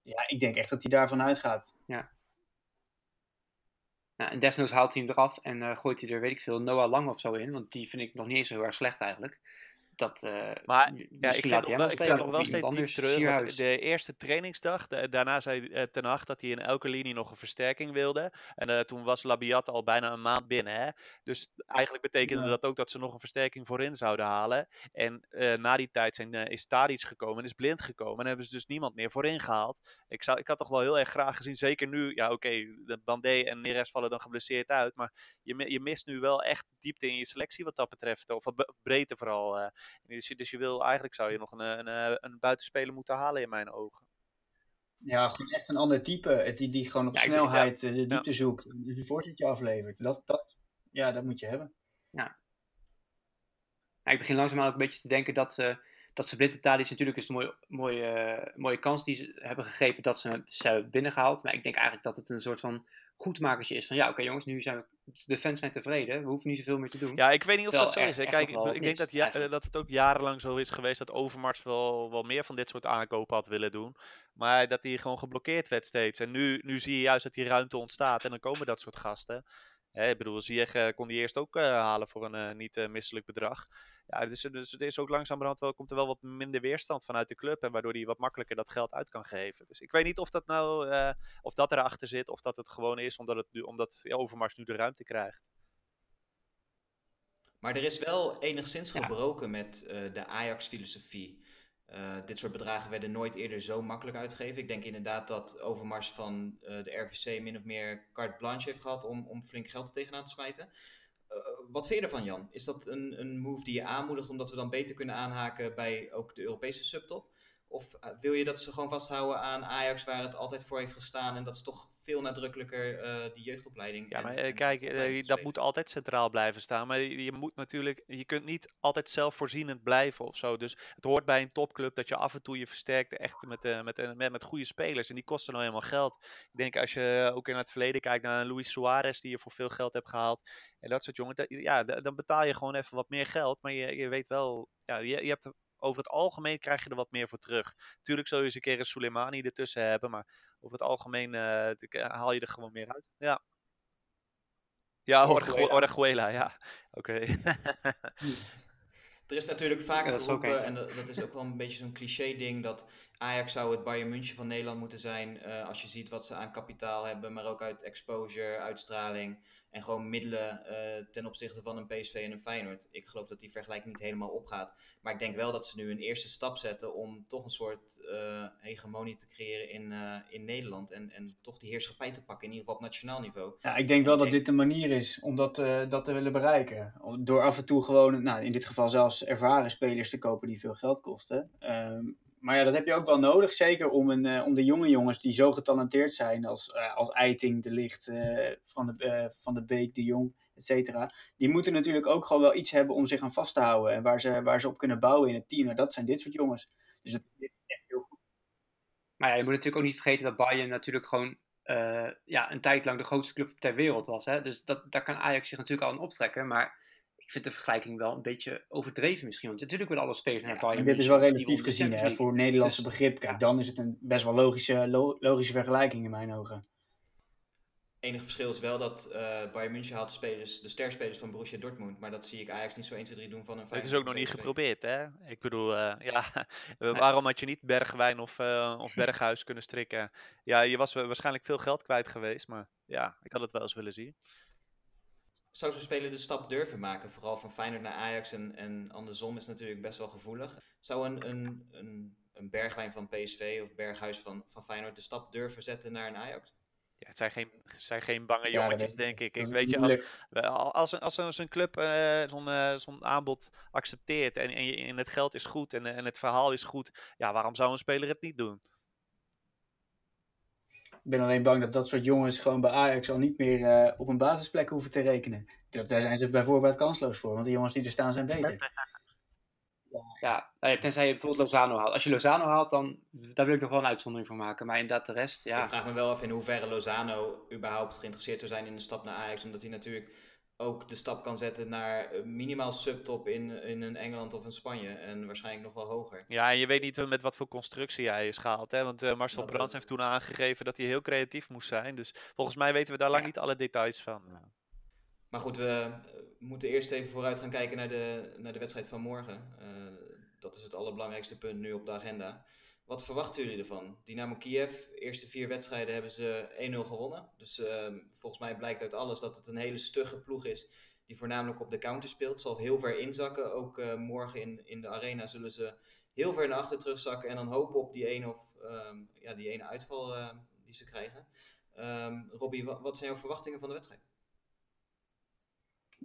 C: Ja, ik denk echt dat hij daarvan uitgaat.
D: Nou, en desnoods haalt hij hem eraf en eh, gooit hij er, weet ik veel, Noah Lang of zo in. Want die vind ik nog niet eens zo heel erg slecht eigenlijk. Dat, eh,
E: Maar, Ja, ik
D: misschien
E: vind,
D: laat
E: nog ik vind nog wel steeds
D: anders,
E: terug. de eerste trainingsdag, da- daarna zei eh, Ten Hag dat hij in elke linie nog een versterking wilde. En eh, toen was Labiat al bijna een maand binnen. Hè? Dus eigenlijk betekende
C: Ja.
E: dat ook dat ze nog een versterking voorin zouden halen. En na die tijd zijn, is Tadic gekomen en is Blind gekomen. En hebben ze dus niemand meer voorin gehaald. Ik, zou, ik had toch wel heel erg graag gezien, zeker nu. Ja, oké, de Bandé en Neres vallen dan geblesseerd uit. Maar je, je mist nu wel echt diepte in je selectie wat dat betreft. Of breedte vooral. Eh. Dus je, dus je wil, eigenlijk zou je nog een, eh, een, eh, een buitenspeler moeten halen in mijn ogen.
C: Ja, gewoon echt een ander type. Het- Die, die gewoon op
D: Ja,
C: snelheid eh, de diepte zoekt. En een voorzetje aflevert. Dat, dat, ja, dat moet je hebben.
D: Nou, ik begin langzaam ook een beetje te denken dat ze, dat ze Blind Tadic natuurlijk is een mooie, mooie, eh, mooie kans die ze hebben gegrepen dat ze, ze hebben binnengehaald. Maar ik denk eigenlijk dat het een soort van goedmakertje is van ja, oké jongens, nu zijn we, de fans zijn tevreden, we hoeven niet zoveel meer te doen.
E: Ja, ik weet niet of dat zo is. Hè. Kijk, ik, denk dat, ja, dat het ook jarenlang zo is geweest dat Overmars wel, wel meer van dit soort aankopen had willen doen. Maar dat hij gewoon geblokkeerd werd steeds. En nu, nu zie je juist dat die ruimte ontstaat en dan komen dat soort gasten. Hè, ik bedoel, Ziyech eh, kon die eerst ook eh, halen voor een eh, niet eh, misselijk bedrag. Ja, dus, dus het is ook langzamerhand wel, komt er wel wat minder weerstand vanuit de club. En waardoor hij wat makkelijker dat geld uit kan geven. Dus ik weet niet of dat nou, eh, of dat erachter zit. Of dat het gewoon is omdat, het nu, omdat ja, Overmars nu de ruimte krijgt.
B: Maar er is wel enigszins
D: Ja.
B: gebroken met eh, de Ajax-filosofie. Eh, dit soort bedragen werden nooit eerder zo makkelijk uitgegeven. Ik denk inderdaad dat Overmars van eh, de RVC min of meer carte blanche heeft gehad om, om flink geld er tegenaan te smijten. Eh, wat vind je ervan, Jan? Is dat een, een move die je aanmoedigt omdat we dan beter kunnen aanhaken bij ook de Europese subtop? Of eh, wil je dat ze gewoon vasthouden aan Ajax waar het altijd voor heeft gestaan en dat is toch veel nadrukkelijker eh, die jeugdopleiding?
E: Ja,
B: en-
E: maar eh, kijk, dat moet altijd centraal blijven staan. Maar je, je moet natuurlijk, je kunt niet altijd zelfvoorzienend blijven of zo. Dus het hoort bij een topclub dat je af en toe je versterkt echt met, met, met, met goede spelers. En die kosten nou helemaal geld. Ik denk als je ook in het verleden kijkt naar Luis Suarez, die je voor veel geld hebt gehaald. En dat soort jongens, dat- ja, da- dan betaal je gewoon even wat meer geld. Maar je, je weet wel, ja, je, je hebt over het algemeen krijg je er wat meer voor terug. Tuurlijk zul je eens een keer een Soleimani ertussen hebben, maar over het algemeen eh, de- haal je er gewoon meer uit. Ja. Ja,
C: Orihuela
E: ja. Oké.
B: Er is natuurlijk
D: ook
B: geroepen, en dat, dat is ook wel een beetje zo'n cliché-ding, dat Ajax zou het Bayern München van Nederland moeten zijn. eh, als je ziet wat ze aan kapitaal hebben, maar ook uit exposure, uitstraling en gewoon middelen eh, ten opzichte van een PSV en een Feyenoord. Ik geloof dat die vergelijking niet helemaal opgaat. Maar ik denk wel dat ze nu een eerste stap zetten om toch een soort eh, hegemonie te creëren in, eh, in Nederland. En, en toch die heerschappij te pakken, in ieder geval op nationaal niveau.
C: Ja, ik denk wel dat dit de manier is om dat, dat te willen bereiken. Door af en toe gewoon, nou, in dit geval zelfs ervaren spelers te kopen die veel geld kosten. Maar ja, dat heb je ook wel nodig. Zeker om, een, eh, om de jonge jongens die zo getalenteerd zijn als, eh, als Eiting, De Licht, eh, van, de, van de Beek, De Jong, et cetera. Die moeten natuurlijk ook gewoon wel iets hebben om zich aan vast te houden. En waar ze, waar ze op kunnen bouwen in het team. Nou, dat zijn dit soort jongens. Dus dat is echt heel goed.
D: Maar ja, je moet natuurlijk ook niet vergeten dat Bayern natuurlijk gewoon ja, een tijd lang de grootste club ter wereld was. Hè? Dus dat, daar kan Ajax zich natuurlijk al aan optrekken. Maar ik vind de vergelijking wel een beetje overdreven misschien. Want natuurlijk willen alle spelers naar
C: Ja,
D: Bayern.
C: en dit is wel relatief gezien, hè, voor Nederlandse
D: Dus,
C: begrip. Kijk, dan is het een best wel logische, lo- logische vergelijking in mijn ogen.
B: Enige verschil is wel dat eh Bayern München haalt de, spelers, de sterspelers van Borussia Dortmund. Maar dat zie ik Ajax niet zo 1, 2, 3 doen van een
E: Het is ook nog niet geprobeerd, hè? Ik bedoel, eh, ja, waarom had je niet Bergwijn of, eh, of Berghuis kunnen strikken? Ja, je was wa- waarschijnlijk veel geld kwijt geweest, maar ja, ik had het wel eens willen zien.
B: Zou zo'n speler de stap durven maken? Vooral van Feyenoord naar Ajax en, en andersom is natuurlijk best wel gevoelig. Zou een, een, een, een Bergwijn van PSV of Berghuis van, van Feyenoord de stap durven zetten naar een Ajax?
E: Ja, het zijn geen, het zijn geen bange jongetjes, denk ik. ik weet je, als, als, een- als, als een club eh, zo'n eh, zo'n aanbod accepteert en, en, je- en het geld is goed en, en het verhaal is goed, ja, waarom zou een speler het niet doen?
C: Ik ben alleen bang dat dat soort jongens gewoon bij Ajax al niet meer eh, op een basisplek hoeven te rekenen. Dat, daar zijn ze bijvoorbeeld kansloos voor, want de jongens die er staan zijn beter.
D: Ja, nou ja, tenzij je bijvoorbeeld Lozano haalt. Als je Lozano haalt, dan daar wil ik nog wel een uitzondering voor maken. Maar inderdaad, de rest,
B: Ik
D: ja.
B: vraag me wel af in hoeverre Lozano überhaupt geïnteresseerd zou zijn in een stap naar Ajax. Omdat hij natuurlijk ook de stap kan zetten naar eh, minimaal subtop in, in een Engeland of een Spanje. En waarschijnlijk nog wel hoger.
E: Ja, en je weet niet met wat voor constructie hij is gehaald. Hè? Want eh, Marcel
B: Dat
E: Brands heeft toen aangegeven dat hij heel creatief moest zijn. Dus volgens mij weten we daar lang
C: Ja.
E: niet alle details van.
B: Maar goed, we eh, moeten eerst even vooruit gaan kijken naar de, naar de wedstrijd van morgen. Eh, dat is het allerbelangrijkste punt nu op de agenda. Wat verwachten jullie ervan? Dynamo Kiev, eerste vier wedstrijden hebben ze 1-0 gewonnen. Dus ehm, volgens mij blijkt uit alles dat het een hele stugge ploeg is. Die voornamelijk op de counter speelt. Zal heel ver inzakken. Ook eh, morgen in, in de arena zullen ze heel ver naar achter terugzakken. En dan hopen op die ene, of, ehm, ja, die ene uitval ehm, die ze krijgen. Ehm Robbie, wat zijn jouw verwachtingen van de wedstrijd?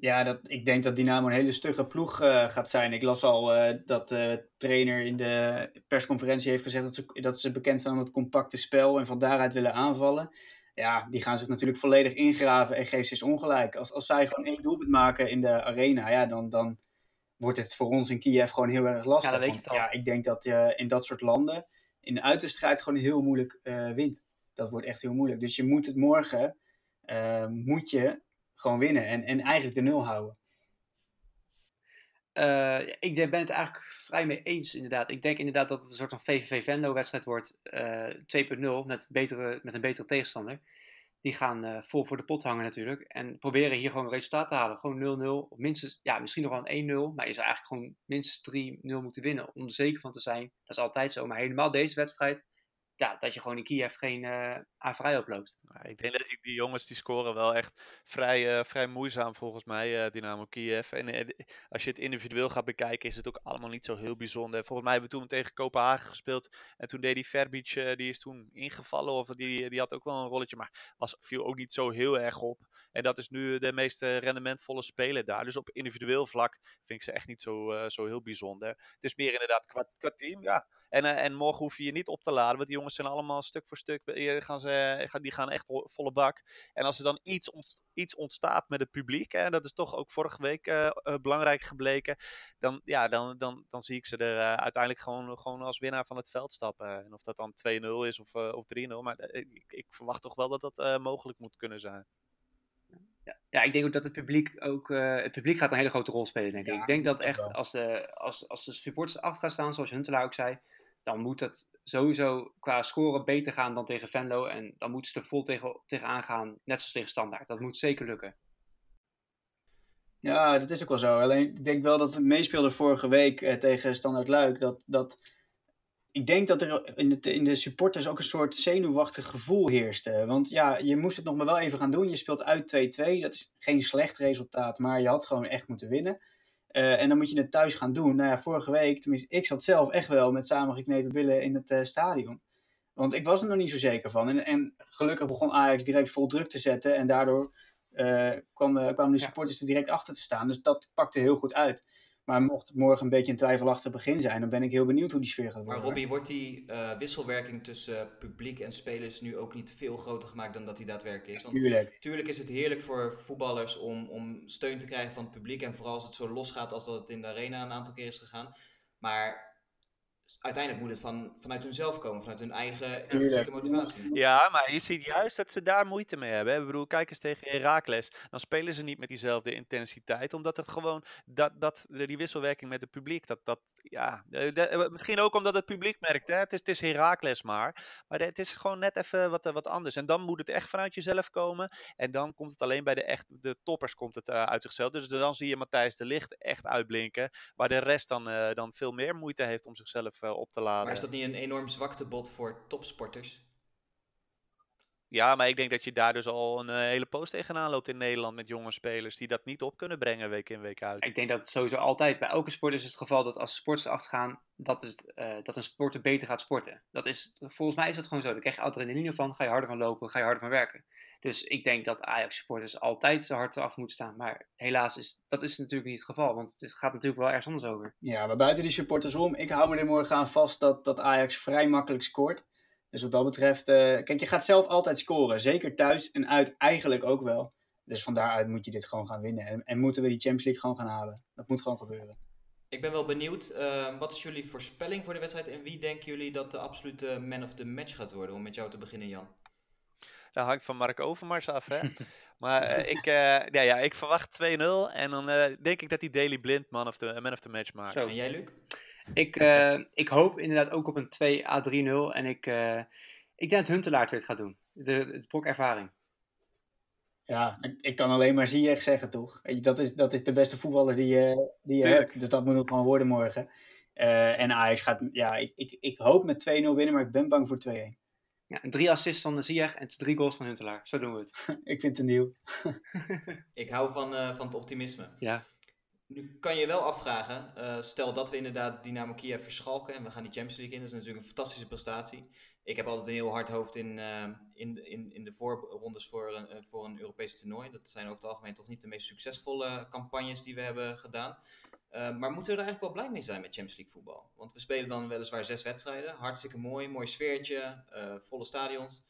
C: Ja, dat, ik denk dat Dynamo een hele stugge ploeg eh, gaat zijn. Ik las al eh, dat de trainer in de persconferentie heeft gezegd dat ze, dat ze bekend staan om het compacte spel en van daaruit willen aanvallen. Ja, die gaan zich natuurlijk volledig ingraven en geeft ze ongelijk. Als, als zij gewoon één doelpunt maken in de arena, ja, dan, dan wordt het voor ons in Kiev gewoon heel erg lastig.
D: Ja, dat weet je
C: Want, ja, ik denk dat je in dat soort landen in de uitwedstrijd gewoon heel moeilijk eh, wint. Dat wordt echt heel moeilijk. Dus je moet het morgen, eh, moet je gewoon winnen en, en eigenlijk de nul houden.
D: Eh, ik ben het eigenlijk vrij mee eens, inderdaad. Ik denk inderdaad dat het een soort van VVV-Venlo-wedstrijd wordt. eh 2.0 met, betere, met een betere tegenstander. die gaan eh, vol voor de pot hangen natuurlijk. En proberen hier gewoon een resultaat te halen. Gewoon 0-0. Of minstens, ja, misschien nog wel een 1-0. Maar je zou eigenlijk gewoon minstens 3-0 moeten winnen. Om er zeker van te zijn. Dat is altijd zo. Maar helemaal deze wedstrijd ja, dat je gewoon in Kiev geen uh, vrij oploopt.
E: Ik denk dat die jongens die scoren wel echt vrij, uh, vrij moeizaam volgens mij, uh, Dynamo Kiev. En als je het individueel gaat bekijken, is het ook allemaal niet zo heel bijzonder. Volgens mij hebben we toen tegen Kopenhagen gespeeld. En toen deed die Verbic, die is toen ingevallen. Of die, die had ook wel een rolletje, maar was, viel ook niet zo heel erg op. En dat is nu de meest rendementvolle speler daar. Dus op individueel vlak vind ik ze echt niet zo, zo heel bijzonder. Het is meer inderdaad qua, qua team, ja. En, en morgen hoef je je niet op te laden, want die jongens zijn allemaal stuk voor stuk, gaan ze, die gaan echt volle bak. En als er dan iets, iets ontstaat met het publiek, en dat is toch ook vorige week uh, belangrijk gebleken, dan, ja, dan, dan, dan zie ik ze er uh, uiteindelijk gewoon, gewoon als winnaar van het veld stappen. En of dat dan 2-0 is of, of 3-0, maar ik, ik, verwacht toch wel dat dat mogelijk moet kunnen zijn.
D: Ja, ja, ik denk ook dat het publiek ook. Uh, het publiek gaat een hele grote rol spelen, denk ik. ik denk dat echt als de, als, als de supporters achter gaan staan, zoals Huntelaar ook zei, dan moet het sowieso qua scoren beter gaan dan tegen Venlo. En dan moeten ze er vol tegen, tegenaan gaan, net zoals tegen Standaard. Dat moet zeker lukken.
C: Ja, dat is ook wel zo. Alleen ik denk wel dat het meespeelde vorige week eh, tegen Standaard Luik. Dat, dat, ik denk dat er in de, in de supporters ook een soort zenuwachtig gevoel heerste. Want ja, je moest het nog maar wel even gaan doen. Je speelt uit 2-2. Dat is geen slecht resultaat, maar je had gewoon echt moeten winnen. Uh, en dan moet je het thuis gaan doen. Nou ja, vorige week, tenminste, ik zat zelf echt wel met samengeknepen billen in het uh, stadion. Want ik was er nog niet zo zeker van. En, en gelukkig begon Ajax direct vol druk te zetten. En daardoor uh, kwam, kwamen de supporters er direct achter te staan. Dus dat pakte heel goed uit. Maar mocht het morgen een beetje een twijfelachtig begin zijn, dan ben ik heel benieuwd hoe die sfeer gaat worden.
B: Maar Robbie, wordt die uh, wisselwerking tussen publiek en spelers nu ook niet veel groter gemaakt dan dat die daadwerkelijk is?
C: Want tuurlijk.
B: Tuurlijk is het heerlijk voor voetballers om, om steun te krijgen van het publiek. En vooral als het zo los gaat als dat het in de arena een aantal keer is gegaan. Maar uiteindelijk moet het van, vanuit hunzelf komen, vanuit hun eigen intrinsieke motivatie.
E: Ja, maar je ziet juist dat ze daar moeite mee hebben. Ik bedoel, kijk eens tegen Herakles. Dan spelen ze niet met diezelfde intensiteit, omdat het gewoon, dat, dat, die wisselwerking met het publiek, dat, dat ja, eh, misschien ook omdat het publiek merkt, hè? Het, is, het is Herakles maar, maar het is gewoon net even wat, wat anders. En dan moet het echt vanuit jezelf komen, en dan komt het alleen bij de, echt, de toppers komt het uh, uit zichzelf. Dus dan zie je Matthijs de Licht echt uitblinken, waar de rest dan, uh, dan veel meer moeite heeft om zichzelf eh, op te laden.
B: Maar is dat niet een enorm zwaktebod voor topsporters?
E: Ja, maar ik denk dat je daar dus al een uh, hele post tegenaan loopt in Nederland met jonge spelers die dat niet op kunnen brengen week in week uit.
D: Ik denk dat het sowieso altijd bij elke sport is het geval dat als sporters achtergaan, dat, het, uh, dat een sporter beter gaat sporten. Dat is, volgens mij is dat gewoon zo. Daar krijg je adrenaline van, ga je harder van lopen, ga je harder van werken. Dus ik denk dat Ajax-supporters altijd zo hard achter moeten staan. Maar helaas is dat is natuurlijk niet het geval. Want het gaat natuurlijk wel ergens anders over.
C: Ja, maar buiten die supporters om. Ik hou me er morgen aan vast dat, dat Ajax vrij makkelijk scoort. Dus wat dat betreft, uh, kijk, je gaat zelf altijd scoren. Zeker thuis en uit eigenlijk ook wel. Dus van daaruit moet je dit gewoon gaan winnen. En, en moeten we die Champions League gewoon gaan halen. Dat moet gewoon gebeuren.
B: Ik ben wel benieuwd, uh, wat is jullie voorspelling voor de wedstrijd? En wie denken jullie dat de absolute man of the match gaat worden? Om met jou te beginnen, Jan.
E: Dat hangt van Mark Overmars af, hè. maar uh, ik, uh, ja, ja, ik verwacht 2-0. En dan uh, denk ik dat die Daily Blind man of the, man of the match maakt.
B: Zo. En jij, Luc?
D: Ik, ik hoop inderdaad ook op een 2A3-0. En ik, ik denk dat Huntelaar het gaat doen. De, het brok ervaring.
C: Ja, ik, ik, kan alleen maar Ziyech zeggen, toch? Dat is, dat is de beste voetballer die je, die je hebt. Dus dat moet ook gewoon worden morgen. en Ajax gaat, ja, ik, ik, ik hoop met 2-0 winnen, maar ik ben bang voor 2-1.
D: Ja, drie assists van de Ziyech en drie goals van Huntelaar. Zo doen we het.
C: ik vind het nieuw.
B: ik hou van, uh, van het optimisme.
D: Ja.
B: Nu kan je wel afvragen, uh, stel dat we inderdaad Dynamo Kiev verschalken en we gaan die Champions League in, dat is natuurlijk een fantastische prestatie. Ik heb altijd een heel hard hoofd in, uh, in, in, in de voorrondes voor een, voor een Europees toernooi. Dat zijn over het algemeen toch niet de meest succesvolle campagnes die we hebben gedaan. Uh, maar moeten we er eigenlijk wel blij mee zijn met Champions League voetbal? Want we spelen dan weliswaar zes wedstrijden. Hartstikke mooi, mooi sfeertje, uh, volle stadions.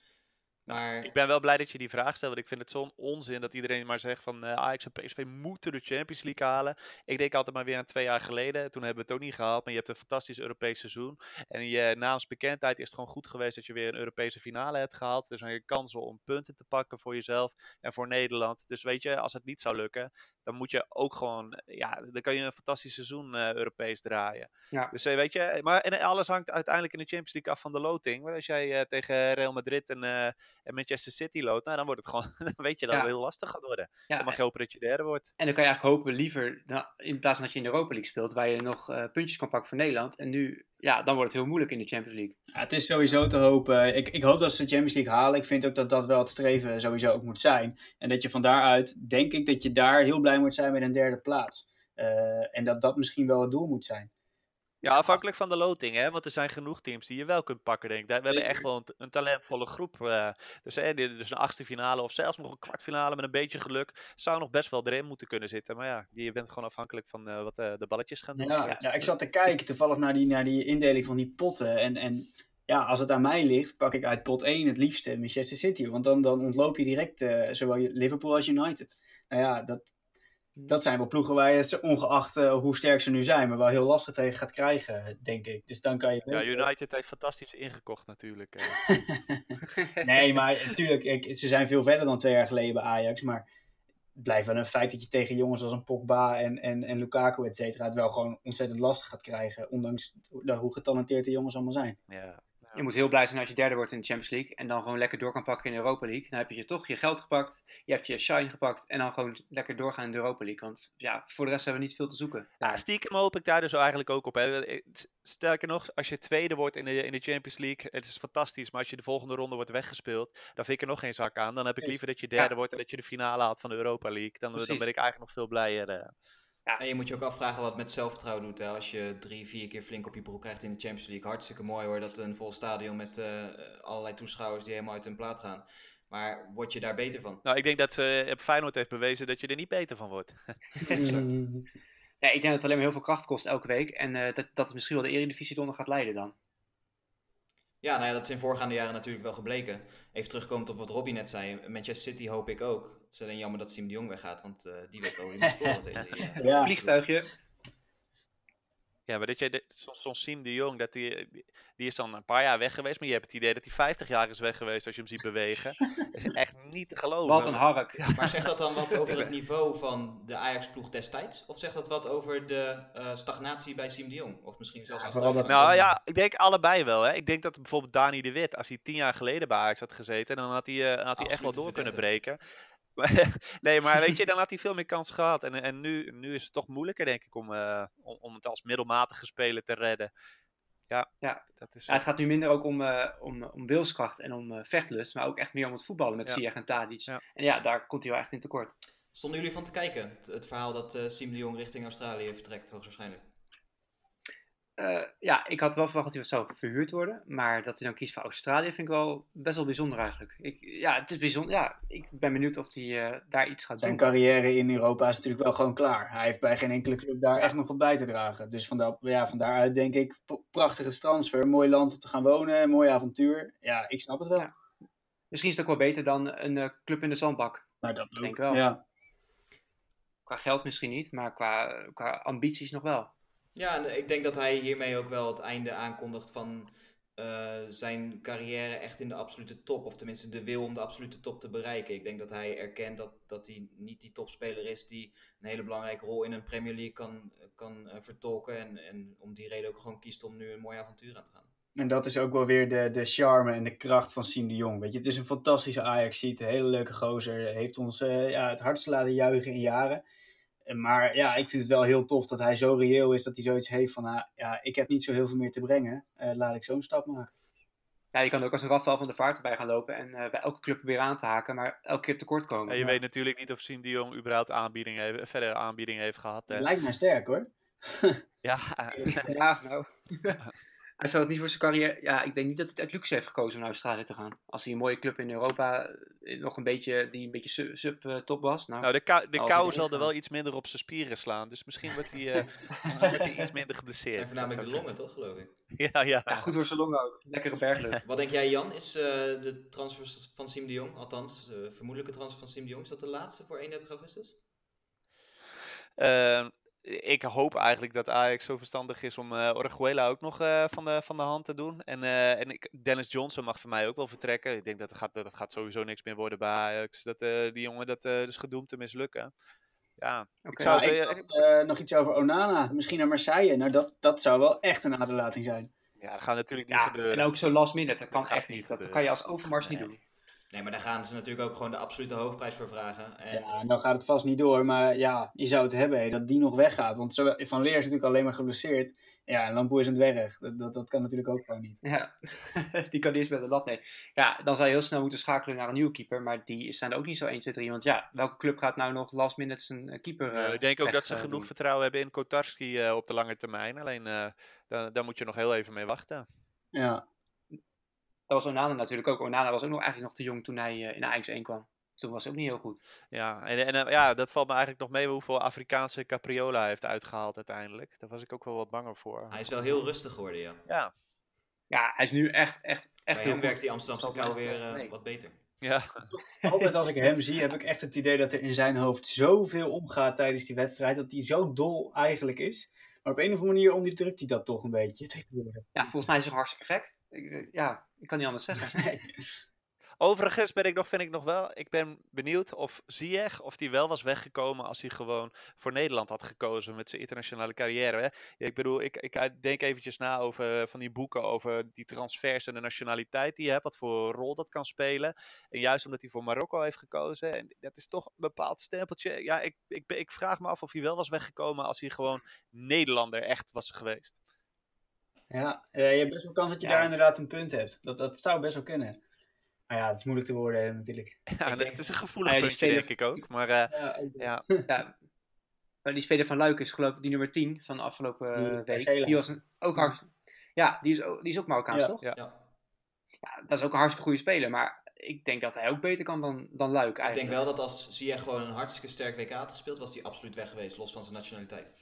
B: Maar...
E: Ik ben wel blij dat je die vraag stelt, want ik vind het zo'n onzin dat iedereen maar zegt van uh, Ajax en PSV moeten de Champions League halen. Ik denk altijd maar weer aan twee jaar geleden, toen hebben we het ook niet gehaald, maar je hebt een fantastisch Europees seizoen. En je naamsbekendheid is het gewoon goed geweest dat je weer een Europese finale hebt gehaald. Heb je kansen om punten te pakken voor jezelf en voor Nederland. Dus weet je, als het niet zou lukken, dan moet je ook gewoon, ja, dan kan je een fantastisch seizoen uh, Europees draaien.
D: Ja.
E: Dus uh, weet je, maar en alles hangt uiteindelijk in de Champions League af van de loting. Want als jij uh, tegen Real Madrid en, en Manchester City loopt, nou, dan wordt het gewoon, dan weet je dat
D: Ja.
E: het heel lastig gaat worden.
D: Ja,
E: Dan mag je hopen dat je derde wordt.
D: En dan kan je eigenlijk hopen liever, nou, in plaats van dat je in de Europa League speelt, waar je nog eh, puntjes kan pakken voor Nederland. En nu, ja, dan wordt het heel moeilijk in de Champions League.
C: Ja, het is sowieso te hopen. Ik, ik hoop dat ze de Champions League halen. Ik vind ook dat dat wel het streven sowieso ook moet zijn. En dat je van daaruit, denk ik, dat je daar heel blij moet zijn met een derde plaats. Eh, en dat dat misschien wel het doel moet zijn.
E: Ja, afhankelijk van de loting, hè? Want er zijn genoeg teams die je wel kunt pakken, denk ik. Daar- We hebben echt wel een, een talentvolle groep. eh. dus, hè, dus een achtste finale of zelfs nog een kwartfinale met een beetje geluk. Zou nog best wel erin moeten kunnen zitten. Maar ja, je bent gewoon afhankelijk van eh, wat eh, de balletjes gaan doen.
C: Ja,
E: straks.
C: ja, ik zat te kijken toevallig naar die, naar die indeling van die potten. En, en ja, als het aan mij ligt, pak ik uit pot 1 het liefste Manchester City. Want dan, dan ontloop je direct zowel Liverpool als United. Nou ja, dat, dat zijn wel ploegen waar je het, ongeacht eh, hoe sterk ze nu zijn, maar wel heel lastig tegen gaat krijgen, denk ik. Dus dan kan je...
E: Ja, United heeft fantastisch ingekocht natuurlijk. eh.
C: nee, maar natuurlijk, ik- ze zijn veel verder dan twee jaar geleden bij Ajax. Maar het blijft wel een feit dat je tegen jongens als een Pogba en, en, en Lukaku, et cetera, het wel gewoon ontzettend lastig gaat krijgen. Ondanks hoe- hoe getalenteerd de jongens allemaal zijn.
E: ja.
D: Je moet heel blij zijn als je derde wordt in de Champions League. En dan gewoon lekker door kan pakken in de Europa League. Dan heb je toch je geld gepakt. Je hebt je shine gepakt. En dan gewoon lekker doorgaan in de Europa League. Want ja, voor de rest hebben we niet veel te zoeken.
E: Stiekem hoop ik daar dus eigenlijk ook op. Hè. Eh, Sterker nog, als je tweede wordt in de, in de Champions League, het is fantastisch. Maar als je de volgende ronde wordt weggespeeld, dan vind ik er nog geen zak aan. Dan heb ik liever dat je derde wordt en dat je de finale haalt van de Europa League. Dan, dan ben ik eigenlijk nog veel blijer. Eh.
B: En je moet je ook afvragen wat het met zelfvertrouwen doet. Hè? Als je drie, vier keer flink op je broek krijgt in de Champions League. Hartstikke mooi hoor, dat een vol stadion met eh, allerlei toeschouwers die helemaal uit hun plaat gaan. Maar word je daar beter van?
E: Nou, ik denk dat ze op Feyenoord heeft bewezen dat je er niet beter van wordt.
D: Ja, ik denk dat het alleen maar heel veel kracht kost elke week. En eh, dat, dat het misschien wel de Eredivisie eronder gaat leiden dan.
B: Ja, nou ja, dat is in voorgaande jaren natuurlijk wel gebleken. Even terugkomend op wat Robbie net zei. Manchester City hoop ik ook. Het is alleen jammer dat Siem de Jong weggaat, want eh, die weet wel hoe hij moet scoren. tegen die, eh,
C: Ja.
D: Vliegtuigje.
E: Ja, maar dat jij, zo'n Siem de Jong, dat die, die is dan een paar jaar weg geweest. Maar je hebt het idee dat hij 50 jaar is weg geweest als je hem ziet bewegen. dat is echt niet te geloven.
D: Wat een hark.
B: Maar zegt dat dan wat over het niveau van de Ajax-ploeg destijds? Of zegt dat wat over de eh, stagnatie bij Siem de Jong? Of misschien zelfs
C: Ja?
E: Nou ja, ik denk allebei wel. Hè. Ik denk dat bijvoorbeeld Dani de Wit, als hij tien jaar geleden bij Ajax had gezeten, dan had hij, eh, had hij echt wel door kunnen breken. Maar- nee, maar weet je, dan had hij veel meer kans gehad. En, en nu, nu is het toch moeilijker, denk ik, om, eh, om, om het als middelmatige speler te redden. Ja,
D: Ja.
E: dat is.
D: Ja, het gaat nu minder ook om, eh, om, om wilskracht en om eh, vechtlust. Maar ook echt meer om het voetballen met
E: Ja.
D: Ziyech en Tadic.
E: Ja.
D: En ja, daar komt hij wel echt in tekort.
B: Stonden jullie van te kijken? Het, het verhaal dat eh Siem de Jong richting Australië vertrekt, hoogstwaarschijnlijk.
D: Eh, ja, ik had wel verwacht dat hij zou verhuurd worden. Maar dat hij dan kiest voor Australië vind ik wel best wel bijzonder eigenlijk. Ik, ja, het is bijzonder. Ja, ik ben benieuwd of hij eh, daar iets gaat
C: Zijn
D: doen.
C: carrière in Europa is natuurlijk wel gewoon klaar. Hij heeft bij geen enkele club daar echt nog wat bij te dragen. Dus vandaar, ja, van daaruit denk ik, prachtige transfer, mooi land om te gaan wonen, mooi avontuur. Ja, ik snap het wel.
D: Ja. Misschien is het ook wel beter dan een eh, club in de zandbak.
C: Nou, dat
D: Ik denk
C: ook.
D: wel.
C: Ja.
D: Qua geld misschien niet, maar qua, qua ambities nog wel.
B: Ja, ik denk dat hij hiermee ook wel het einde aankondigt van eh, zijn carrière echt in de absolute top. Of tenminste de wil om de absolute top te bereiken. Ik denk dat hij erkent dat, dat hij niet die topspeler is die een hele belangrijke rol in een Premier League kan, kan eh, vertolken. En, en om die reden ook gewoon kiest om nu een mooi avontuur aan te gaan.
C: En dat is ook wel weer de, de charme en de kracht van Siem de Jong. Weet je, het is een fantastische Ajax-ziet, een hele leuke gozer. Heeft ons eh, ja, het hardst laten juichen in jaren. Eh, Maar ja, ik vind het wel heel tof dat hij zo reëel is dat hij zoiets heeft van... ah, ja, ik heb niet zo heel veel meer te brengen. Eh, laat ik zo'n stap maken.
D: Ja, je kan ook als een Rafael van de Vaart erbij gaan lopen en eh, bij elke club proberen aan te haken, maar elke keer tekort komen.
E: En je
C: Ja.
E: weet natuurlijk niet of Siem de Jong überhaupt aanbieding heeft, verder aanbieding heeft gehad. hè.
C: Lijkt mij sterk hoor.
E: Ja,
D: Ja, nou. hij zou het niet voor zijn carrière. Ja, ik denk niet dat hij het uit luxe heeft gekozen om naar Australië te gaan. Als hij een mooie club in Europa eh, nog een beetje, die een beetje su- sub-top was. Nou,
E: nou de, kou, de kou zal er wel iets minder op zijn spieren slaan. Dus misschien wordt hij, eh, wordt hij iets minder
B: Het
E: geblesseerd.
B: zijn voornamelijk de longen, toch, geloof ik?
E: Ja, ja.
D: ja, goed voor zijn longen ook. Lekkere berglucht.
B: Wat denk jij, Jan? Is eh, de transfer van Siem de Jong, althans de vermoedelijke transfer van Siem de Jong, is dat de laatste voor 31 augustus?
E: Ehm, ik hoop eigenlijk dat Ajax zo verstandig is om eh Orguela ook nog eh, van, de, van de hand te doen. En, eh, en ik, Dennis Johnson mag voor mij ook wel vertrekken. Ik denk dat het gaat, dat gaat sowieso niks meer worden bij Ajax. Dat, eh, die jongen dat, eh, is gedoemd te mislukken. Ja, ik
D: Oké.
E: zou het,
C: ik nog iets over Onana. Misschien naar Marseille. Nou, dat, dat zou wel echt een aderlating zijn.
E: ja, dat gaat natuurlijk niet
D: Ja,
E: gebeuren.
D: en ook zo last minute, dat kan
E: Dat
D: echt
E: niet.
D: Dat kan je als overmars niet doen.
B: Nee, maar daar gaan ze natuurlijk ook gewoon de absolute hoofdprijs voor vragen. En
C: Ja, dan gaat het vast niet door. Maar ja, je zou het hebben hè, dat die nog weggaat. Want zo, Van Leer is natuurlijk alleen maar geblesseerd. Ja, en Lampoe is aan het weg. Dat, dat, dat kan natuurlijk ook gewoon niet.
D: Ja, die kan eerst met de lat nee. Ja, dan zou je heel snel moeten schakelen naar een nieuwe keeper. Maar die zijn er ook niet zo 1, 2, 3. Want ja, welke club gaat nou nog last minute zijn eh, keeper
E: Eh,
D: eh,
E: ik denk ook dat ze genoeg
D: doen?
E: vertrouwen hebben in Kotarski eh, op de lange termijn. Alleen eh, daar, daar moet je nog heel even mee wachten.
C: Ja,
D: Dat was Onana natuurlijk ook. Onana was ook nog eigenlijk nog te jong toen hij eh, in Ajax 1 kwam. Toen was hij ook niet heel goed.
E: Ja, en, en eh, ja, dat valt me eigenlijk nog mee hoeveel Afrikaanse Capriola hij heeft uitgehaald uiteindelijk. Daar was ik ook wel wat banger voor.
B: hij is wel heel rustig geworden, ja.
E: Ja,
D: Ja, hij is nu echt, echt, echt
B: Bij
D: heel
B: werkt die Amsterdamse kou weer
D: eh,
B: wat beter.
E: ja.
C: altijd als ik hem zie, heb ik echt het idee dat er in zijn hoofd zoveel omgaat tijdens die wedstrijd. Dat hij zo dol eigenlijk is. Maar op een of andere manier onderdrukt hij dat toch een beetje.
D: Ja, volgens mij is hij hartstikke gek. Eh, ja, ik kan niet anders zeggen.
E: Overigens ben ik nog, vind ik nog wel, ik ben benieuwd of Ziyech, of die wel was weggekomen als hij gewoon voor Nederland had gekozen met zijn internationale carrière. Hè? Ik bedoel, ik, ik uit- denk eventjes na over eh, van die boeken over die transfers en de nationaliteit die je hebt, wat voor rol dat kan spelen. En juist omdat hij voor Marokko heeft gekozen, en dat is toch een bepaald stempeltje. Ja, ik, ik, ik vraag me af of hij wel was weggekomen als hij gewoon Nederlander echt was geweest.
C: Ja, eh, je hebt best wel kans dat je
D: Ja.
C: daar inderdaad een punt hebt. Dat, dat zou best wel kunnen. Maar ja, het is moeilijk te beoordelen natuurlijk.
E: Ja,
B: Ik
E: dat
B: denk-
E: is een gevoelig
D: Ja, die
E: puntje,
D: speler-
E: denk ik ook. Maar eh,
C: Ja,
E: ja,
D: ja. Maar die speler van Luik is geloof ik die nummer 10 van de afgelopen eh, week. Die was een, ook hard. Ja, die is ook, die is ook Marokkaans,
C: Ja.
D: toch?
E: Ja.
B: Ja.
D: Ja, dat is ook een hartstikke goede speler. Maar ik denk dat hij ook beter kan dan, dan Luik
B: Ik
D: eigenlijk.
B: denk wel dat als Ziyech gewoon een hartstikke sterk WK had gespeeld, was hij absoluut weg geweest, los van zijn nationaliteit.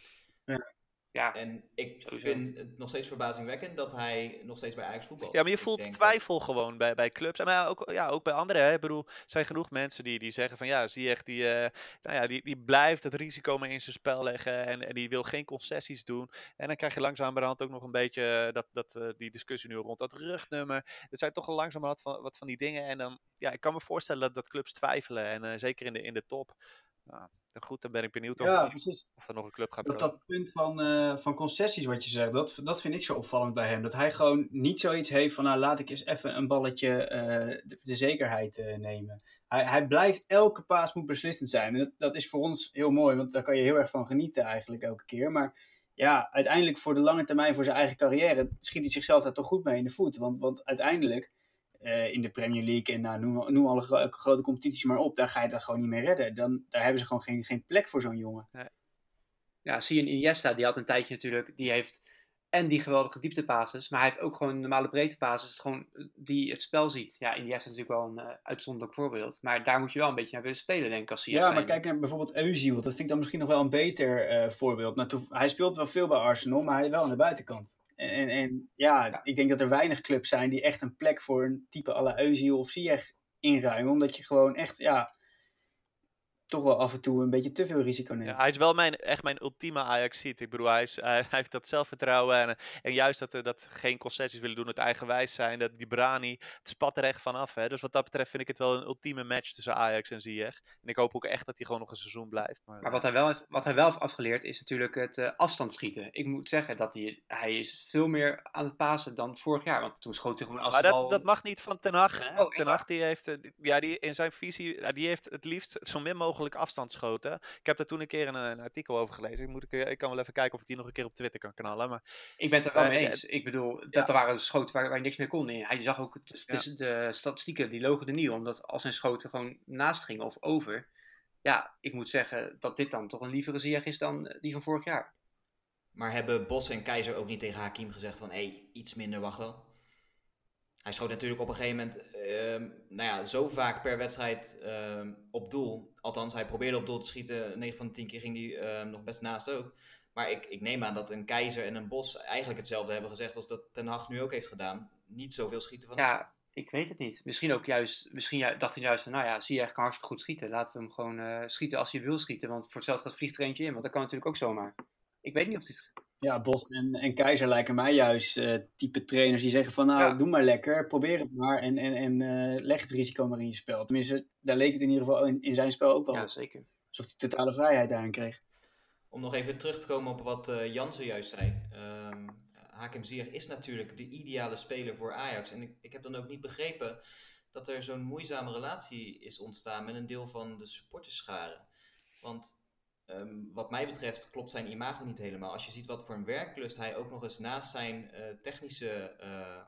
D: Ja,
B: En ik
D: Sowieso.
B: vind het nog steeds verbazingwekkend dat hij nog steeds bij Ajax voetbalt.
E: Ja, maar je voelt
B: dat-
E: twijfel gewoon bij, bij clubs. Maar ja, ook, ja, ook bij anderen. Hè. Ik bedoel, er zijn genoeg mensen die, die zeggen van ja, Ziyech die, eh, nou ja, die, die blijft het risico maar in zijn spel leggen en, en die wil geen concessies doen. En dan krijg je langzamerhand ook nog een beetje dat, dat, eh, die discussie nu rond dat rugnummer. Het zijn toch al langzamerhand van, wat van die dingen. En dan, ja, ik kan me voorstellen dat, dat clubs twijfelen. En eh, zeker in de, in de top. Nou, goed, dan ben ik benieuwd of,
C: ja
E: of er nog een club gaat
C: Dat,
E: komen.
C: dat punt van, eh, van concessies wat je zegt, dat, dat vind ik zo opvallend bij hem. Dat hij gewoon niet zoiets heeft van, nou laat ik eens even een balletje eh, de, de zekerheid eh, nemen. Hij, hij blijft, elke paas moet beslissend zijn. En dat, dat is voor ons heel mooi, want daar kan je heel erg van genieten eigenlijk elke keer. Maar ja, uiteindelijk voor de lange termijn, voor zijn eigen carrière, schiet hij zichzelf daar toch goed mee in de voet. Want, want uiteindelijk, eh, in de Premier League en nou, noem, noem alle gro- grote competities maar op, daar ga je dat gewoon niet meer redden. Dan, daar hebben ze gewoon geen, geen plek voor zo'n jongen.
D: ja, zie je in Iniesta, die had een tijdje natuurlijk, die heeft en die geweldige dieptepases, maar hij heeft ook gewoon normale breedtepases, gewoon eh, die het spel ziet. Ja, Iniesta is natuurlijk wel een eh, uitzonderlijk voorbeeld, maar daar moet je wel een beetje naar willen spelen, denk ik, als
C: Ja, maar kijk naar bijvoorbeeld Özil. Dat vind ik dan misschien nog wel een beter voorbeeld. Nou, hij speelt wel veel bij Arsenal, maar hij wel aan de buitenkant. En, en, ja,
D: Ja.
C: ik denk dat er weinig clubs zijn die echt een plek voor een type Özil of Ziyech inruimen. Omdat je gewoon echt, ja, toch wel af en toe een beetje te veel risico neemt.
E: Ja, hij is wel mijn, echt mijn ultieme Ajaxiet. Ik bedoel, hij, is, hij, hij heeft dat zelfvertrouwen en, en juist dat, eh, dat geen concessies willen doen, het eigenwijs zijn. Dat die Brani, het spat er echt vanaf. Hè. Dus wat dat betreft vind ik het wel een ultieme match tussen Ajax en Ziyech. En ik hoop ook echt dat hij gewoon nog een seizoen blijft. Maar,
D: Maar wat hij wel heeft, wat hij wel heeft afgeleerd is natuurlijk het eh afstandsschieten. Ik moet zeggen dat hij, hij is veel meer aan het pasen dan vorig jaar. Want toen schoot hij gewoon als
E: maar dat,
D: bal...
E: dat mag niet van Ten Hag. Hè?
D: Oh,
E: Ten Hag die heeft, eh, ja, die in zijn visie, ja, die heeft het liefst zo min mogelijk afstandsschoten. Ik heb daar toen een keer een, een artikel over gelezen. Ik, moet, ik, ik kan wel even kijken of ik die nog een keer op Twitter kan knallen. Maar
D: Ik ben het er wel
E: Eh,
D: mee
E: eh,
D: eens. Ik bedoel, dat er waren schoten waar, waar je niks mee kon. Hij zag ook, de, statistieken die logen er niet om. Dat als zijn schoten gewoon naast gingen of over. Ja, ik moet zeggen dat dit dan toch een lievere Ziyech is dan eh, die van vorig jaar.
B: Maar hebben Bos en Keizer ook niet tegen Hakim gezegd van, hé, hey, iets minder wacht wel? Hij schoot natuurlijk op een gegeven moment, ehm, nou ja, zo vaak per wedstrijd ehm, op doel. Althans, hij probeerde op doel te schieten. 9 van de 10 keer ging hij ehm, nog best naast ook. Maar ik, ik neem aan dat een Keizer en een Bos eigenlijk hetzelfde hebben gezegd als dat Ten Hag nu ook heeft gedaan. Niet zoveel schieten van.
D: Ja, ik weet het niet. Misschien ook juist, misschien ju- dacht hij juist van, nou ja, Ziyech kan hartstikke goed schieten. Laten we hem gewoon eh, schieten als hij wil schieten. Want voor hetzelfde gaat vliegt er eentje in. Want dat kan natuurlijk ook zomaar. Ik weet niet of dit...
C: Ja, Bos en, en Keizer lijken mij juist eh, type trainers die zeggen van nou,
D: Ja.
C: doe maar lekker, probeer het maar en, en, en eh, leg het risico maar in je spel. Tenminste, daar leek het in ieder geval in, in zijn spel ook wel
D: Ja, zeker.
C: Alsof hij totale vrijheid daarin kreeg.
B: Om nog even terug te komen op wat eh Jan zojuist zei. Ehm Hakim Ziyech is natuurlijk de ideale speler voor Ajax. En ik, ik heb dan ook niet begrepen dat er zo'n moeizame relatie is ontstaan met een deel van de supporterscharen. Want ehm, wat mij betreft klopt zijn imago niet helemaal. Als je ziet wat voor een werklust hij ook nog eens naast zijn eh, technische eh,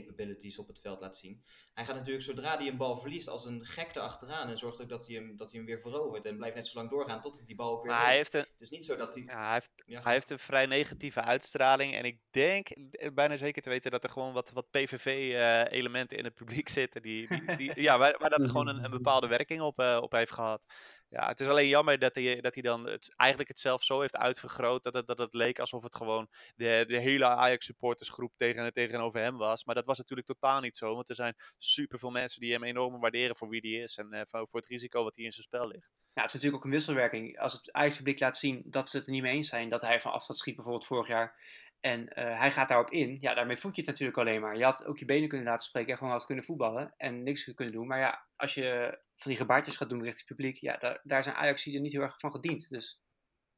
B: capabilities op het veld laat zien. Hij gaat natuurlijk zodra hij een bal verliest als een gek erachteraan en zorgt ook dat hij hem, dat hij hem weer verovert en blijft net zo lang doorgaan tot hij die bal ook weer
E: Maar hij
B: heeft.
E: een,
B: Het is niet zo dat hij...
E: ja, hij, heeft,
B: Ja,
E: hij heeft een vrij negatieve uitstraling. En ik denk eh, bijna zeker te weten dat er gewoon wat, wat PVV-elementen in het publiek zitten. Die, die, die, ja, waar, waar dat gewoon een, een bepaalde werking op, op heeft gehad. Ja, het is alleen jammer dat hij, dat hij dan het, eigenlijk het zelf zo heeft uitvergroot. Dat het, dat het leek alsof het gewoon de, de hele Ajax-supportersgroep tegen, tegenover hem was. Maar dat was natuurlijk totaal niet zo. Want er zijn superveel mensen die hem enorm waarderen voor wie hij is. En eh, voor, het risico wat hij in zijn spel ligt.
D: Ja, het is natuurlijk ook een wisselwerking. Als het Ajax-publiek laat zien dat ze het er niet mee eens zijn, dat hij van afstand schiet bijvoorbeeld vorig jaar, en eh, hij gaat daarop in, ja, daarmee voed je het natuurlijk alleen maar. Je had ook je benen kunnen laten spreken en gewoon had kunnen voetballen en niks kunnen doen. Maar ja, als je van die gebaartjes gaat doen richting het publiek, ja, daar, daar zijn ajax niet heel erg van gediend. Dus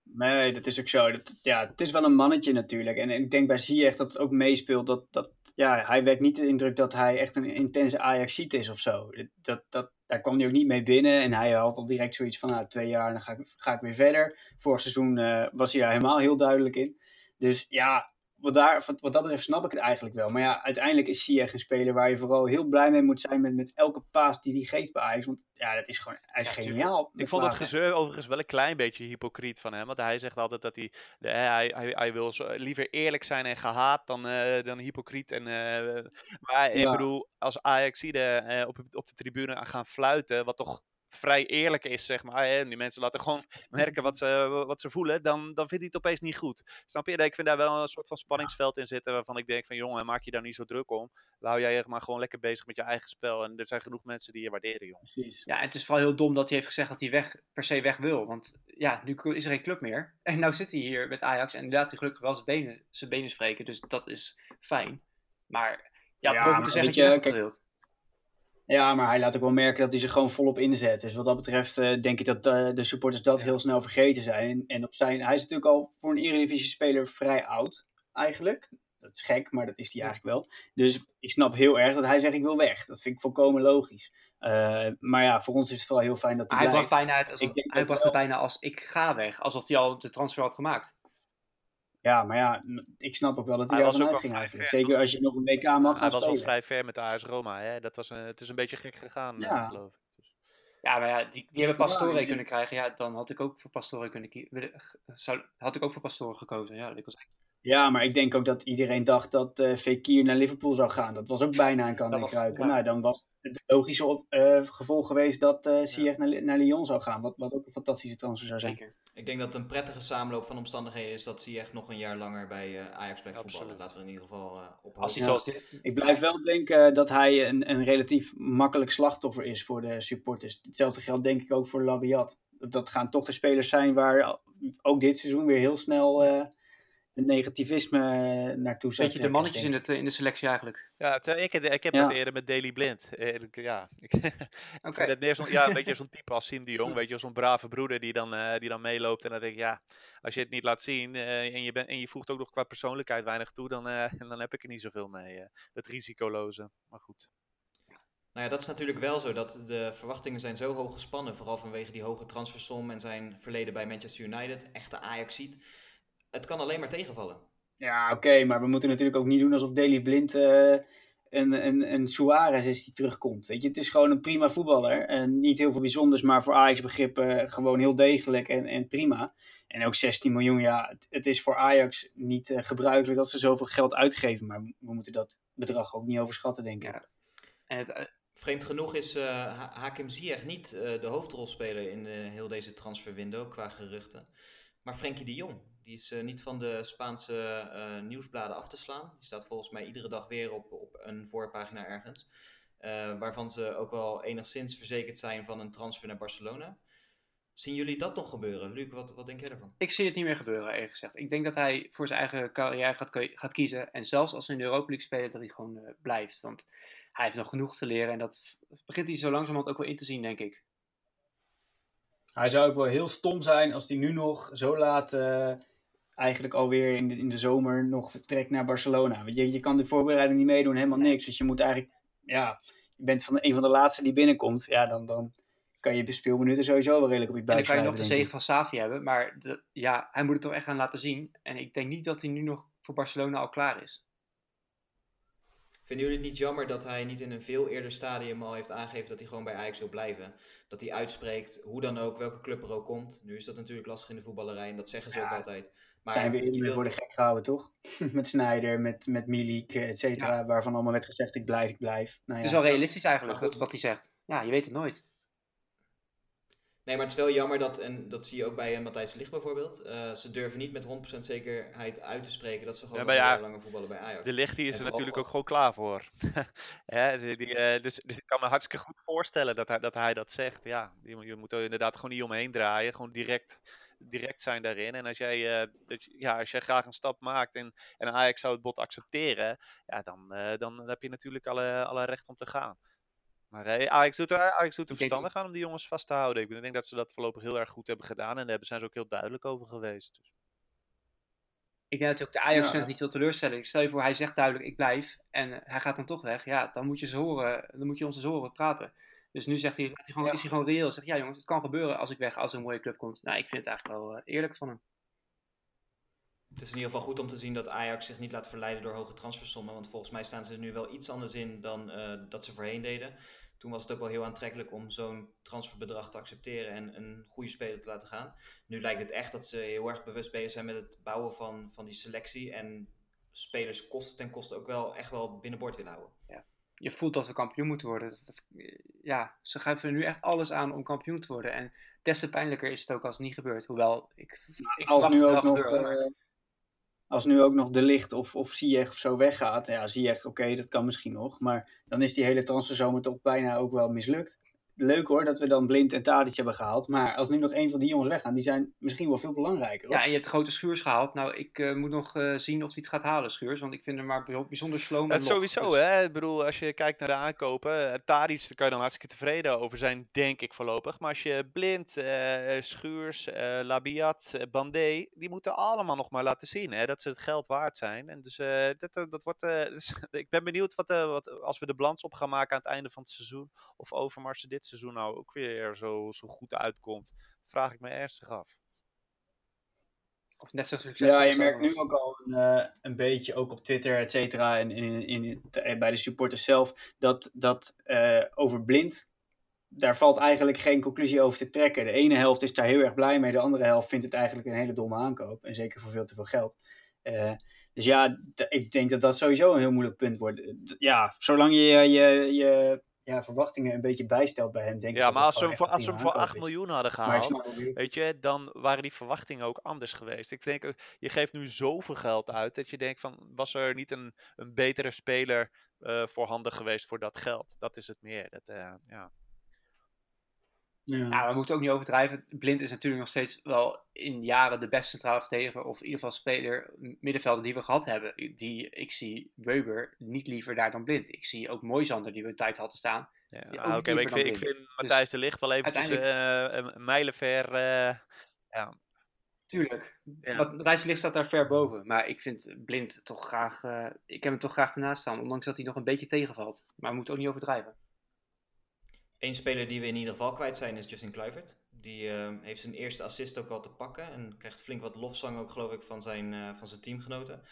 C: Nee, dat is ook zo. Ja, het is wel een mannetje natuurlijk. En ik denk bij Ziyech dat het ook meespeelt. Dat, dat, ja, hij wekt niet de indruk dat hij echt een intense Ajaxiet is of zo. Dat, dat, daar kwam hij ook niet mee binnen. En hij had al direct zoiets van, nou, twee jaar, dan ga ik, ga ik weer verder. Vorig seizoen eh, was hij daar helemaal heel duidelijk in. Dus ja, wat, daar, wat, wat dat betreft snap ik het eigenlijk wel. Maar ja, uiteindelijk is Ziyech een speler waar je vooral heel blij mee moet zijn met, met elke paas die hij geeft bij Ajax. Want ja, dat is gewoon, hij is
D: Ja,
C: geniaal.
E: Ik vond het gezeur overigens wel een klein beetje hypocriet van hem. Want hij zegt altijd dat hij, de, hij, hij, hij wil zo, liever eerlijk zijn en gehaat dan, eh, dan hypocriet. En, eh, maar ik
C: Ja.
E: bedoel, als Ajaxide eh op, op de tribune gaan fluiten, wat toch vrij eerlijk is, zeg maar. Hè? en Die mensen laten gewoon merken wat ze, wat ze voelen, dan, dan vindt hij het opeens niet goed. Snap je? Ik vind daar wel een soort van spanningsveld in zitten, waarvan ik denk van, jongen, maak je daar niet zo druk om. Hou jij je maar gewoon lekker bezig met je eigen spel. En er zijn genoeg mensen die je waarderen, jongen.
C: Precies.
D: ja, en het is vooral heel dom dat hij heeft gezegd dat hij weg, per se weg wil. Want ja, nu is er geen club meer. En nou zit hij hier met Ajax en laat hij gelukkig wel zijn benen, zijn benen spreken. Dus dat is fijn. Maar ja,
C: Ja, maar
D: moeten zeggen dat je
C: je,
D: weg
C: kijk,
D: wilt.
C: Ja, maar hij laat ook wel merken dat hij zich gewoon volop inzet. Dus wat dat betreft eh, denk ik dat eh, de supporters dat heel snel vergeten zijn. En, op zijn, hij is natuurlijk al voor een Eredivisie-speler vrij oud, eigenlijk. Dat is gek, maar dat is hij eigenlijk wel. Dus ik snap heel erg dat hij zegt ik wil weg. Dat vind ik volkomen logisch. Eh, maar ja, voor ons is het vooral heel fijn dat hij,
D: Hij bracht, bijna uit, alsof, hij bracht
C: wel-
D: het bijna als ik ga weg. Alsof hij al de transfer had gemaakt.
C: Ja, maar ja, ik snap ook wel dat hij, daar
E: was
C: vanuit ging eigenlijk.
E: ver,
C: Zeker als je nog een WK mag gaan
E: Hij was al vrij ver met de AS Roma, hè. Dat was een, het is een beetje gek gegaan, eh,
C: Ja.
E: geloof ik. Dus.
D: Ja, maar ja, die, die hebben Pastore kunnen krijgen. Ja, dan had ik ook voor Pastore kunnen kiezen. Zou, had ik ook voor Pastore gekozen. Ja, dat wel zeggen.
C: Ja, maar ik denk ook dat iedereen dacht dat eh Fekir naar Liverpool zou gaan. Dat was ook bijna een kan en
D: was-
C: kruiken.
D: ja.
C: Nou, dan was het logische op- eh, gevolg geweest dat eh Ziyech naar, naar Lyon zou gaan. Wat, wat ook een fantastische transfer zou zijn.
D: Zeker.
B: Ik denk dat het een prettige samenloop van omstandigheden is dat hij echt nog een jaar langer bij eh, Ajax blijft voetballen. Laten we in ieder geval eh op
D: Als hij
C: Ja.
D: zoals dit.
C: Ik blijf wel denken dat hij een, een relatief makkelijk slachtoffer is voor de supporters. Hetzelfde geldt denk ik ook voor Labiat. Dat, dat gaan toch de spelers zijn waar ook dit seizoen weer heel snel een negativisme eh, naartoe zou
D: Beetje de mannetjes in, het, eh, in de selectie eigenlijk.
E: Ja, terwijl ik, het- ik heb
C: Ja.
E: dat eerder met Daily Blind. Eerlijk, ja. Het meer zo'n, ja, een beetje zo'n type als Sim de Jong. Weet je, zo'n brave broeder die dan, eh, die dan meeloopt. En dan denk ik, ja, als je het niet laat zien eh, en, je bent en je voegt ook nog qua persoonlijkheid weinig toe, dan, eh, dan heb ik er niet zoveel mee. eh, het risicoloze. Maar goed.
B: Nou ja, dat is natuurlijk wel zo. Dat de verwachtingen zijn zo hoog gespannen. Vooral vanwege die hoge transfersom en zijn verleden bij Manchester United. Echte Ajax ziet. Het kan alleen maar tegenvallen.
C: Ja, oké, maar we moeten natuurlijk ook niet doen alsof Daley Blind eh, een, een, een Suarez is die terugkomt. Weet je, het is gewoon een prima voetballer. En niet heel veel bijzonders, maar voor Ajax begrippen gewoon heel degelijk en, en prima. En ook 16 miljoen, ja, het, het is voor Ajax niet eh, gebruikelijk dat ze zoveel geld uitgeven. Maar we moeten dat bedrag ook niet overschatten, denk ik.
D: Ja. En het, eh,
B: Vreemd genoeg is eh, Ha- Hakim Ziyech niet eh, de hoofdrolspeler in eh, heel deze transferwindow qua geruchten. Maar Frenkie de Jong. Die is eh, niet van de Spaanse eh, nieuwsbladen af te slaan. Die staat volgens mij iedere dag weer op, op een voorpagina ergens. Eh, waarvan ze ook wel enigszins verzekerd zijn van een transfer naar Barcelona. Zien jullie dat nog gebeuren? Luc, wat, wat denk jij ervan?
D: ik zie het niet meer gebeuren, eerlijk gezegd. Ik denk dat hij voor zijn eigen carrière gaat, gaat kiezen. En zelfs als ze in de Europa League spelen, dat hij gewoon blijft. Want hij heeft nog genoeg te leren. En dat begint hij zo langzamerhand ook wel in te zien, denk ik.
C: Hij zou ook wel heel stom zijn als hij nu nog zo laat, eh, eigenlijk alweer in de, in de zomer, nog vertrekt naar Barcelona. Want je, je kan de voorbereiding niet meedoen, helemaal niks. Dus je moet eigenlijk, ja, je bent van een van de laatste die binnenkomt, ja, dan, dan kan je de speelminuten sowieso wel redelijk op je
D: En dan
C: buik
D: kan je nog de zegen van Savi hebben, maar de- ja, hij moet het toch echt gaan laten zien. En ik denk niet dat hij nu nog voor Barcelona al klaar is.
B: Vinden jullie het niet jammer dat hij niet in een veel eerder stadium al heeft aangegeven dat hij gewoon bij Ajax wil blijven? Dat hij uitspreekt, hoe dan ook, welke club er ook komt. Nu is dat natuurlijk lastig in de voetballerij en dat zeggen ze
C: Ja,
B: ook altijd. Maar
C: Zijn we eerder
B: wilt-
C: voor de gek gehouden, toch? met Snyder, met, met Milik, et cetera, waarvan allemaal werd gezegd, ik blijf, ik blijf. Nou ja.
D: is wel realistisch eigenlijk,
B: goed.
D: wat, wat hij zegt. Ja, je weet het nooit.
B: Nee, maar het is wel jammer dat, en dat zie je ook bij eh, Matthijs Ligt bijvoorbeeld, eh, ze durven niet met 100% zekerheid uit te spreken dat ze gewoon
E: Ja, ja,
B: jaar langer voetballen bij Ajax.
E: De licht die is er natuurlijk ook gewoon klaar voor. Hè, die, die, eh, dus, dus ik kan me hartstikke goed voorstellen dat hij dat, hij dat zegt. Ja, je, moet- je moet er inderdaad gewoon niet omheen draaien. Gewoon direct, direct zijn daarin. En als jij, dat, ja, als jij graag een stap maakt en, en Ajax zou het bod accepteren, ja, dan, dan heb je natuurlijk alle, alle recht om te gaan. Maar eh, Ajax doet er, Ajax doet er
D: Ik
E: verstandig aan om die jongens vast te houden. Ik denk dat ze dat voorlopig heel erg goed hebben gedaan. En daar hebben- zijn ze ook heel duidelijk over geweest. Dus.
D: Ik denk dat ook de Ajax-fans
C: Ja, dat-
D: niet veel teleurstellen. Stel je voor, hij zegt duidelijk, ik blijf. En eh, hij gaat dan toch weg. Ja, dan moet je, ze horen, dan moet je ons eens horen praten. Dus nu zegt hij, hij gewoon,
C: Ja.
D: is hij gewoon reëel. Zegt, ja jongens, het kan gebeuren als ik weg, als er een mooie club komt. Nou, ik vind het eigenlijk wel eh, eerlijk van hem.
B: Het is in ieder geval goed om te zien dat Ajax zich niet laat verleiden door hoge transfersommen. Want volgens mij staan ze er nu wel iets anders in dan eh, dat ze voorheen deden. Toen was het ook wel heel aantrekkelijk om zo'n transferbedrag te accepteren en een goede speler te laten gaan. Nu lijkt het echt dat ze heel erg bewust bezig zijn met het bouwen van, van die selectie. En spelers kosten ten koste ook wel echt wel binnenboord willen houden.
D: Je voelt dat we kampioen moeten worden. Dat, dat- ja, ze geven er nu echt alles aan om kampioen te worden. En des te pijnlijker is het ook als het niet gebeurt. Hoewel, ik, ik
C: als
D: verwacht
C: nu ook nog,
D: gebeuren, maar-
C: eh, als nu ook nog De Licht of, of Ziyech of zo weggaat. Ja, Ziyech, oké, dat kan misschien nog. Maar dan is die hele transferzomer toch bijna ook wel mislukt. Leuk hoor, dat we dan Blind en Tadic hebben gehaald. Maar als nu nog een van die jongens weggaan, die zijn misschien wel veel belangrijker. Hoor.
D: Ja, en je hebt grote Schuurs gehaald. Nou, ik eh, moet nog eh, zien of hij het gaat halen, Schuurs. Want ik vind hem maar bij- bijzonder sloom.
E: Is
D: log.
E: sowieso,
D: Dus-
E: hè. Ik bedoel, als je kijkt naar de aankopen, eh, Tadic, daar kan je dan hartstikke tevreden over zijn, denk ik voorlopig. Maar als je Blind, eh, Schuurs, eh, Labiat, Bandé, die moeten allemaal nog maar laten zien, hè, dat ze het geld waard zijn. En dus eh, dat, dat wordt, eh, dus, ik ben benieuwd wat, eh, wat, als we de balans op gaan maken aan het einde van het seizoen, of Overmars er dit seizoen nou ook weer zo, zo goed uitkomt, vraag ik me ernstig af.
D: Of net zo succesvol
C: Ja, je merkt nu ook al een, eh, een beetje, ook op Twitter, et cetera, en in, in, in- te- bij de supporters zelf, dat, dat eh, over blind, daar valt eigenlijk geen conclusie over te trekken. De ene helft is daar heel erg blij mee, de andere helft vindt het eigenlijk een hele domme aankoop. En zeker voor veel te veel geld. Eh, dus ja, ik denk dat dat sowieso een heel moeilijk punt wordt. Ja, zolang je je, je ja, verwachtingen een beetje bijstelt bij hem, denk ik
E: Ja, maar als ze hem voor, als hem voor
C: prima
E: 8
C: aankoop is.
E: miljoen hadden gehaald, Weet je, dan waren die verwachtingen ook anders geweest. Ik denk, ook, je geeft nu zoveel geld uit dat je denkt van, was er niet een, een betere speler eh voorhanden geweest voor dat geld? Dat is het meer. Dat, eh, ja.
C: Ja.
D: Ja, we moeten ook niet overdrijven. Blind is natuurlijk nog steeds wel in jaren de beste centrale verdediger. Of in ieder geval speler, middenvelder die we gehad hebben. Die, ik zie Weber niet liever daar dan Blind. Ik zie ook Moisander die we een tijd hadden staan.
E: Ja, ah, Oké, maar ik vind, vind Matthijs de Ligt wel eventjes
D: uiteindelijk-
E: eh, een mijlenver. eh ja,
D: Tuurlijk.
E: Ja.
D: Wat Matthijs Ligt staat daar ver boven. Maar ik vind Blind toch graag... eh, ik heb hem toch graag ernaast staan. Ondanks dat hij nog een beetje tegenvalt. Maar we moeten ook niet overdrijven.
B: Eén speler die we in ieder geval kwijt zijn is Justin Kluivert. Die eh, heeft zijn eerste assist ook al te pakken en krijgt flink wat lofzang ook geloof ik van zijn, eh, van zijn teamgenoten.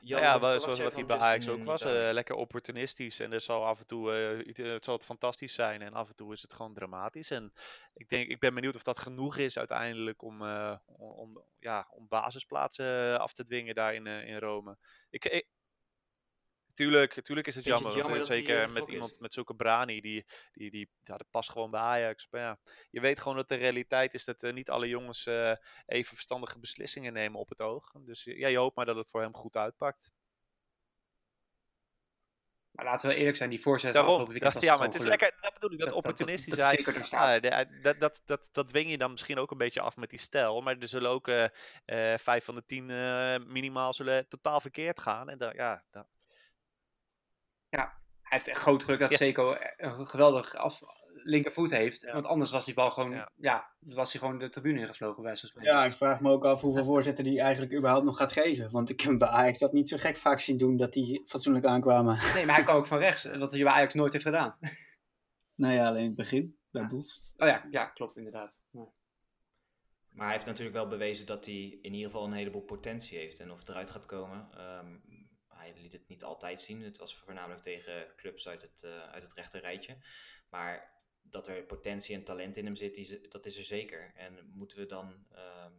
B: Jan,
E: Nou ja,
B: wat
E: zoals wat hij bij Ajax ook was. Eh, lekker opportunistisch. En er zal af en toe het zal het fantastisch zijn. En af en toe is het gewoon dramatisch. En ik, denk, ik ben benieuwd of dat genoeg is uiteindelijk om, om, ja, om basisplaatsen af te dwingen daar in, in Rome. Ik, ik, tuurlijk, tuurlijk is het
B: Vind
E: jammer.
B: het
E: want,
B: jammer
E: eh,
B: hij, eh,
E: zeker met
B: is?
E: iemand met zulke Brani. Die, die, die, ja, dat past gewoon bij Ajax. Maar ja, je weet gewoon dat de realiteit is dat eh, niet alle jongens eh, even verstandige beslissingen nemen op het oog. Dus ja, je hoopt maar dat het voor hem goed uitpakt.
D: Maar laten we eerlijk zijn. Die voorzet
E: Daarom.
D: afgelopen weekend
E: Dat-
D: was
E: ja, maar het is
D: geluk.
E: lekker. Dat bedoel ik, dat,
D: Dat- dat- dat-
E: opportunistisch
D: dat
E: zijn.
D: zeker.
E: Ja, dat, dat, dat, dat dwing je dan misschien ook een beetje af met die stijl. Maar er zullen ook vijf van de tien eh, minimaal zullen totaal verkeerd gaan. En dan, ja, dan,
D: Hij heeft echt groot geluk dat
E: Ja.
D: Seco een geweldig af, linkervoet heeft.
C: Ja.
D: Want anders was die bal gewoon,
E: Ja.
D: ja. was hij gewoon de tribune ingevlogen bij zo'n.
C: Ja, ik vraag me ook af hoeveel voorzetten die eigenlijk überhaupt nog gaat geven. Want ik heb bij Ajax dat niet zo gek vaak zien doen dat die fatsoenlijk aankwamen.
D: Nee, maar hij kwam ook van rechts, wat hij bij Ajax nooit heeft gedaan.
C: nou ja, alleen in het begin, bij
D: Ja.
C: Boels.
D: Oh ja, ja klopt inderdaad. Ja.
B: Maar hij heeft natuurlijk wel bewezen dat hij in ieder geval een heleboel potentie heeft. En of het eruit gaat komen, ehm, hij liet het niet altijd zien. Het was voornamelijk tegen clubs uit het, eh uit het rechte rijtje. Maar dat er potentie en talent in hem zit, die, dat is er zeker. En moeten we dan ehm,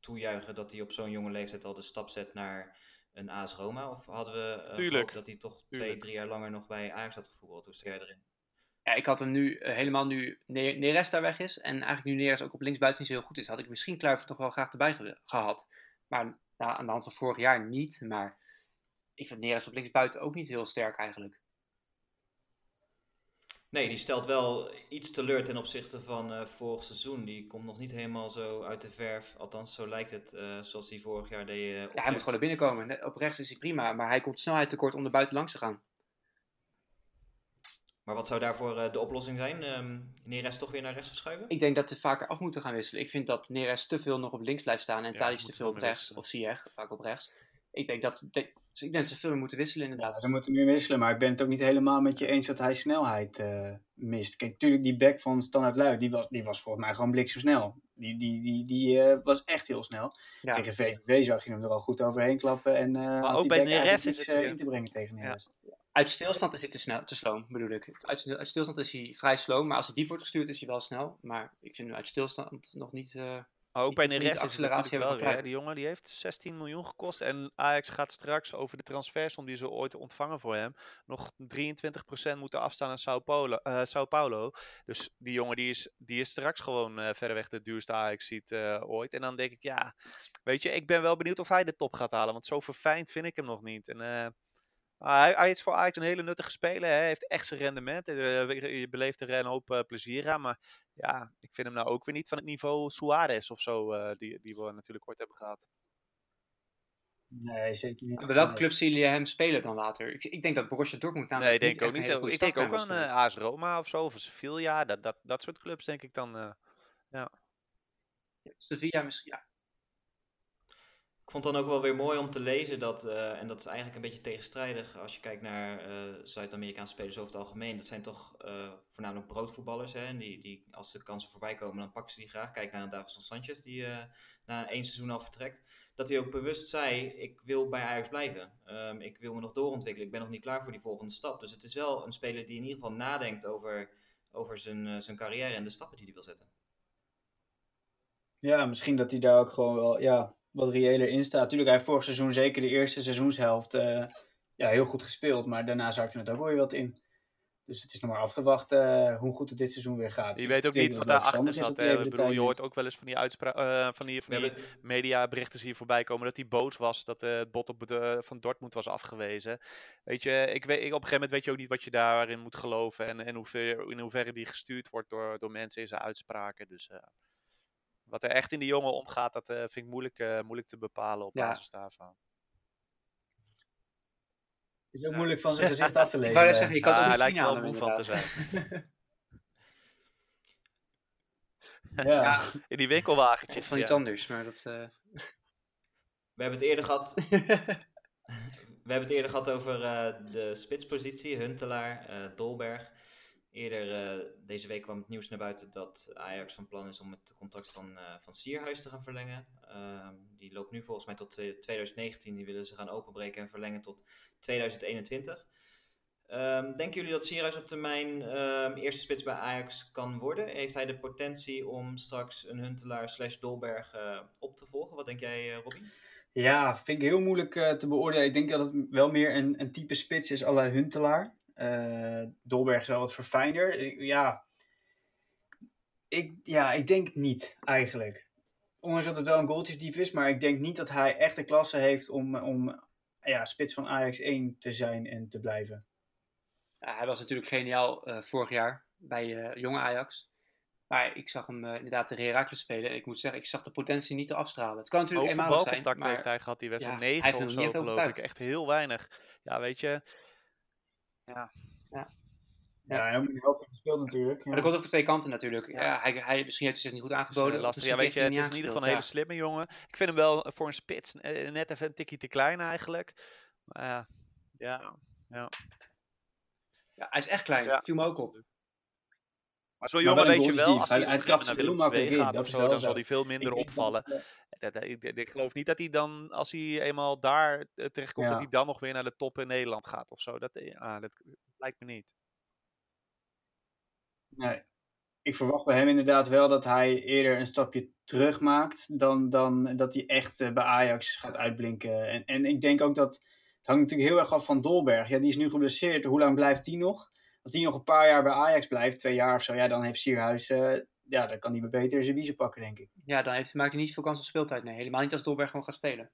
B: toejuichen dat hij op zo'n jonge leeftijd al de stap zet naar een AS Roma? Of hadden we gehoopt dat hij toch twee,
E: Tuurlijk.
B: drie jaar langer nog bij Ajax had gevoetbald? Hoe sta jij erin?
D: Ja, ik had hem nu, eh, helemaal nu Ne- Neres daar weg is. En eigenlijk nu Neres ook op linksbuiten niet zo heel goed is. Had ik misschien Kluivert nog wel graag erbij ge- gehad. Maar nou, aan de hand van vorig jaar niet. Maar ik vind Neres op linksbuiten ook niet heel sterk eigenlijk.
B: Nee, die stelt wel iets teleur ten opzichte van eh, vorig seizoen. Die komt nog niet helemaal zo uit de verf. Althans, zo lijkt het eh, zoals hij vorig jaar deed. op
D: Ja, hij moet gewoon naar binnen komen. Op rechts is hij prima. Maar hij komt snelheid tekort om er buiten langs te gaan.
B: Maar wat zou daarvoor de oplossing zijn? Ehm Neres toch weer naar rechts verschuiven?
D: Ik denk dat ze vaker af moeten gaan wisselen. Ik vind dat Neres te veel nog op links blijft staan. En
E: Ja,
D: Tadic te veel op rechts. Of Ziyech vaak op rechts. Ik denk dat, de- dus ik denk dat ze veel meer moeten wisselen
C: Ja,
D: inderdaad.
C: ze moeten meer wisselen, maar ik ben het ook niet helemaal met je eens dat hij snelheid eh, mist. Kijk, natuurlijk die back van Standard Luik, die was, die was volgens mij gewoon bliksemsnel. Die, die, die, die eh, was echt heel snel.
D: Ja.
C: Tegen VVV zag je hem er al goed overheen klappen. En, eh had
E: ook bij Neres is het
C: in te brengen tegen
E: Ja.
C: Neres.
D: Uit stilstand is hij te, snel, te sloom, bedoel ik. Uit, uit stilstand is hij vrij sloom, maar als hij diep wordt gestuurd is hij wel snel. Maar ik vind hem uit stilstand nog niet...
E: Maar ook bij
D: de
E: Neres is het wel weer. Die jongen die heeft 16 miljoen gekost. En Ajax gaat straks over de transfersom die ze ooit ontvangen voor hem. nog 23% moeten afstaan aan Sao Paulo. eh, Sao Paulo. Dus die jongen die is, die is straks gewoon eh, verreweg de duurste Ajax ziet eh, ooit. En dan denk ik, ja, weet je, ik ben wel benieuwd of hij de top gaat halen. Want zo verfijnd vind ik hem nog niet. En, hij, hij is voor Ajax een hele nuttige speler. Hij heeft echt zijn rendement. Eh, je je beleeft er een hoop eh, plezier aan. Maar ja, ik vind hem nou ook weer niet van het niveau Suarez of zo, eh, die, die we natuurlijk ooit hebben gehad.
C: Nee, zeker niet.
D: bij welke
C: Nee.
D: club zien jullie hem spelen dan later? Ik, ik denk dat Borussia Dortmund
E: nee,
D: namelijk
E: ik denk
D: niet
E: ook
D: echt
E: niet. Ik denk ook aan eh
D: was
E: AS Roma of zo, of Sevilla, dat, dat, dat soort clubs denk ik dan. eh.
D: geweest. Sevilla misschien, ja.
B: Ik vond dan ook wel weer mooi om te lezen dat, eh, en dat is eigenlijk een beetje tegenstrijdig als je kijkt naar eh, Zuid-Amerikaanse spelers over het algemeen. Dat zijn toch eh, voornamelijk broodvoetballers. Hè? En die, die, als de kansen voorbij komen, dan pakken ze die graag. Kijk naar Davison Sanchez, die na één seizoen al vertrekt. Dat hij ook bewust zei, ik wil bij Ajax blijven. Ehm, ik wil me nog doorontwikkelen. Ik ben nog niet klaar voor die volgende stap. Dus het is wel een speler die in ieder geval nadenkt over, over zijn, zijn carrière en de stappen die hij wil zetten.
C: Ja, misschien dat hij daar ook gewoon wel ja, wat reëler in staat. Tuurlijk, hij heeft vorig seizoen zeker de eerste seizoenshelft eh, ja, heel goed gespeeld. Maar daarna zakte het ook weer wat in. Dus het is nog maar af te wachten eh, hoe goed het dit seizoen weer gaat.
E: Je weet ook niet wat daarachter zat. bedoel, je hoort ook wel eens van die, uitspra eh, van die, van die mediaberichten je voorbij komen dat hij boos was dat eh, het bod op de, van Dortmund was afgewezen. Weet je, ik weet, ik, op een gegeven moment weet je ook niet wat je daarin moet geloven en, en hoever, in hoeverre die gestuurd wordt door, door mensen in zijn uitspraken. Dus eh, wat er echt in die jongen omgaat, dat eh, vind ik moeilijk, eh, moeilijk te bepalen op
D: Ja.
E: basis daarvan.
C: Het is ook moeilijk van zijn gezicht af te lezen.
D: net zeggen, je kan
E: Ah, hij
D: ook niet
E: lijkt
D: zien aan
E: wel moe van te
D: inderdaad.
C: ja.
D: Ja,
E: In die winkelwagentjes.
D: of van iets
E: ja.
D: anders, maar dat... eh,
B: we hebben het eerder gehad We hebben het eerder gehad over eh, de spitspositie, Huntelaar, eh, Dolberg. Eerder eh, deze week kwam het nieuws naar buiten dat Ajax van plan is om het contract van, eh, van Sierhuis te gaan verlengen. Ehm, die loopt nu volgens mij tot eh, 2019. Die willen ze gaan openbreken en verlengen tot 2021. Ehm, denken jullie dat Sierhuis op termijn ehm, eerste spits bij Ajax kan worden? Heeft hij de potentie om straks een Huntelaar slash Dolberg eh, op te volgen? Wat denk jij, eh Robbie?
C: Ja, vind ik heel moeilijk eh, te beoordelen. Ik denk dat het wel meer een, een type spits is la Huntelaar. Eh, Dolberg is wel wat verfijnder. Ik- ja. Ik, ja, ik denk het niet eigenlijk. Ondanks dat het wel een goaltjesdief is, maar ik denk niet dat hij echt de klasse heeft om, om ja, spits van Ajax 1 te zijn en te blijven.
D: Ja, hij was natuurlijk geniaal eh, vorig jaar bij eh, jonge Ajax. Maar ik zag hem inderdaad tegen Heracles spelen. En ik moet zeggen, ik zag de potentie niet te afstralen. Het kan natuurlijk
E: Hoeveel
D: eenmalig zijn,
E: balcontact
D: maar
E: heeft hij gehad die wedstrijd?
D: ja, hij
E: 9
D: heeft
E: of zo geloof ik. Echt heel weinig. Ja, weet je. Ja.
D: Ja.
C: Ja, en ook met de helft gespeeld natuurlijk.
D: Maar dat komt ook van twee kanten natuurlijk. Ja. hij, hij, misschien heeft hij zich niet goed
E: Dat is,
D: aangeboden.
E: eh,
D: of
E: lastig. Ja, weet je, het is in
D: niet
E: ieder geval een hele slimme jongen. Ik vind hem wel voor een spits eh, net even een tikje te klein eigenlijk. Maar ja, ja.
D: ja. Ja, hij is echt klein.
E: Ja.
D: Viel me ook op.
E: Maar zo'n jongen weet je wel, als
C: Hij-
E: hij,
C: heel
E: naar Willem II gaat of zo, dan zal hij veel minder opvallen. Ik, ik geloof niet dat hij dan, als hij eenmaal daar eh, terechtkomt, dat hij dan nog weer naar de top in Nederland gaat of zo. Dat, eh, dat lijkt me niet.
C: Nee. Ik verwacht bij hem inderdaad wel dat hij eerder een stapje terug maakt dan, dan dat hij echt eh, bij Ajax gaat uitblinken. En, en ik denk ook dat het hangt natuurlijk heel erg af van Dolberg. Ja, die is nu geblesseerd. Hoe lang blijft die nog? Als die nog een paar jaar bij Ajax blijft, twee jaar of zo, ja, dan heeft Sierhuis, eh, ja, dan kan hij maar beter zijn biezen pakken, denk ik.
D: Ja, dan heeft, maakt hij niet veel kans op speeltijd. Nee, helemaal niet als Dolberg gewoon gaat spelen.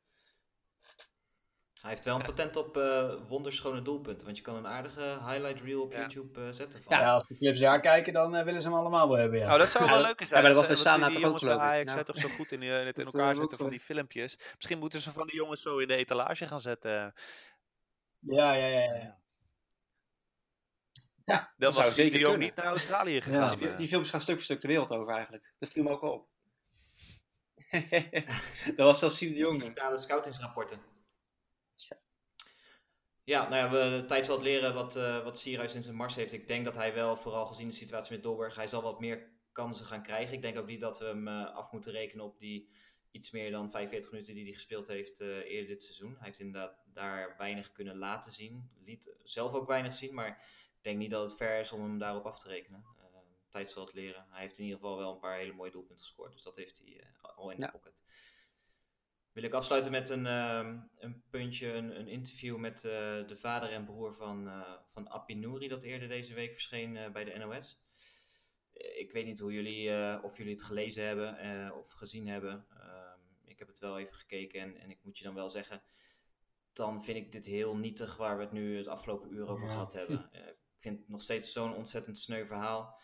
B: Hij heeft wel een patent op eh, wonderschone doelpunten. Want je kan een aardige highlight reel op
E: Ja.
B: YouTube eh, zetten. Van.
C: Ja, als de clubs daar kijken, dan willen ze hem allemaal wel hebben, ja.
E: Nou, dat zou
D: Ja,
E: wel leuk zijn.
D: ja, maar dat
E: als,
D: was bij Sana
E: die,
D: ook,
E: jongens bij. Ajax
D: Ja.
E: zijn toch zo goed in, in het in elkaar zetten van die filmpjes. Misschien moeten ze van die jongens zo in de etalage gaan zetten.
C: Ja, ja, ja. ja.
E: Dan
D: dat zou
E: was
D: zeker
E: de Jong
D: kunnen.
E: niet naar Australië gegaan.
D: Die,
E: eh.
D: die films gaan stuk voor stuk de wereld over eigenlijk. Dat viel me ook op. dat was zelfs Siem de Jong.
B: Digitale scoutingsrapporten. Ja, nou ja, we, tijd zal het leren wat, eh wat Sierhuis in zijn mars heeft. Ik denk dat hij wel, vooral gezien de situatie met Dolberg, hij zal wat meer kansen gaan krijgen. Ik denk ook niet dat we hem eh, af moeten rekenen op die iets meer dan 45 minuten die hij gespeeld heeft eh, eerder dit seizoen. Hij heeft inderdaad daar weinig kunnen laten zien. Liet zelf ook weinig zien, maar denk niet dat het ver is om hem daarop af te rekenen. Eh, tijd zal het leren. Hij heeft in ieder geval wel een paar hele mooie doelpunten gescoord, dus dat heeft hij eh, al in
D: Ja.
B: de pocket. Wil ik afsluiten met een, ehm, een puntje, een, een interview met eh, de vader en broer van, eh van Appie Nouri, dat eerder deze week verscheen eh, bij de NOS. Ik weet niet hoe jullie, eh, of jullie het gelezen hebben eh, of gezien hebben. Ehm, ik heb het wel even gekeken en, en ik moet je dan wel zeggen, dan vind ik dit heel nietig waar we het nu het afgelopen uur over
C: Ja.
B: gehad hebben. Ik vind het nog steeds zo'n ontzettend sneu verhaal.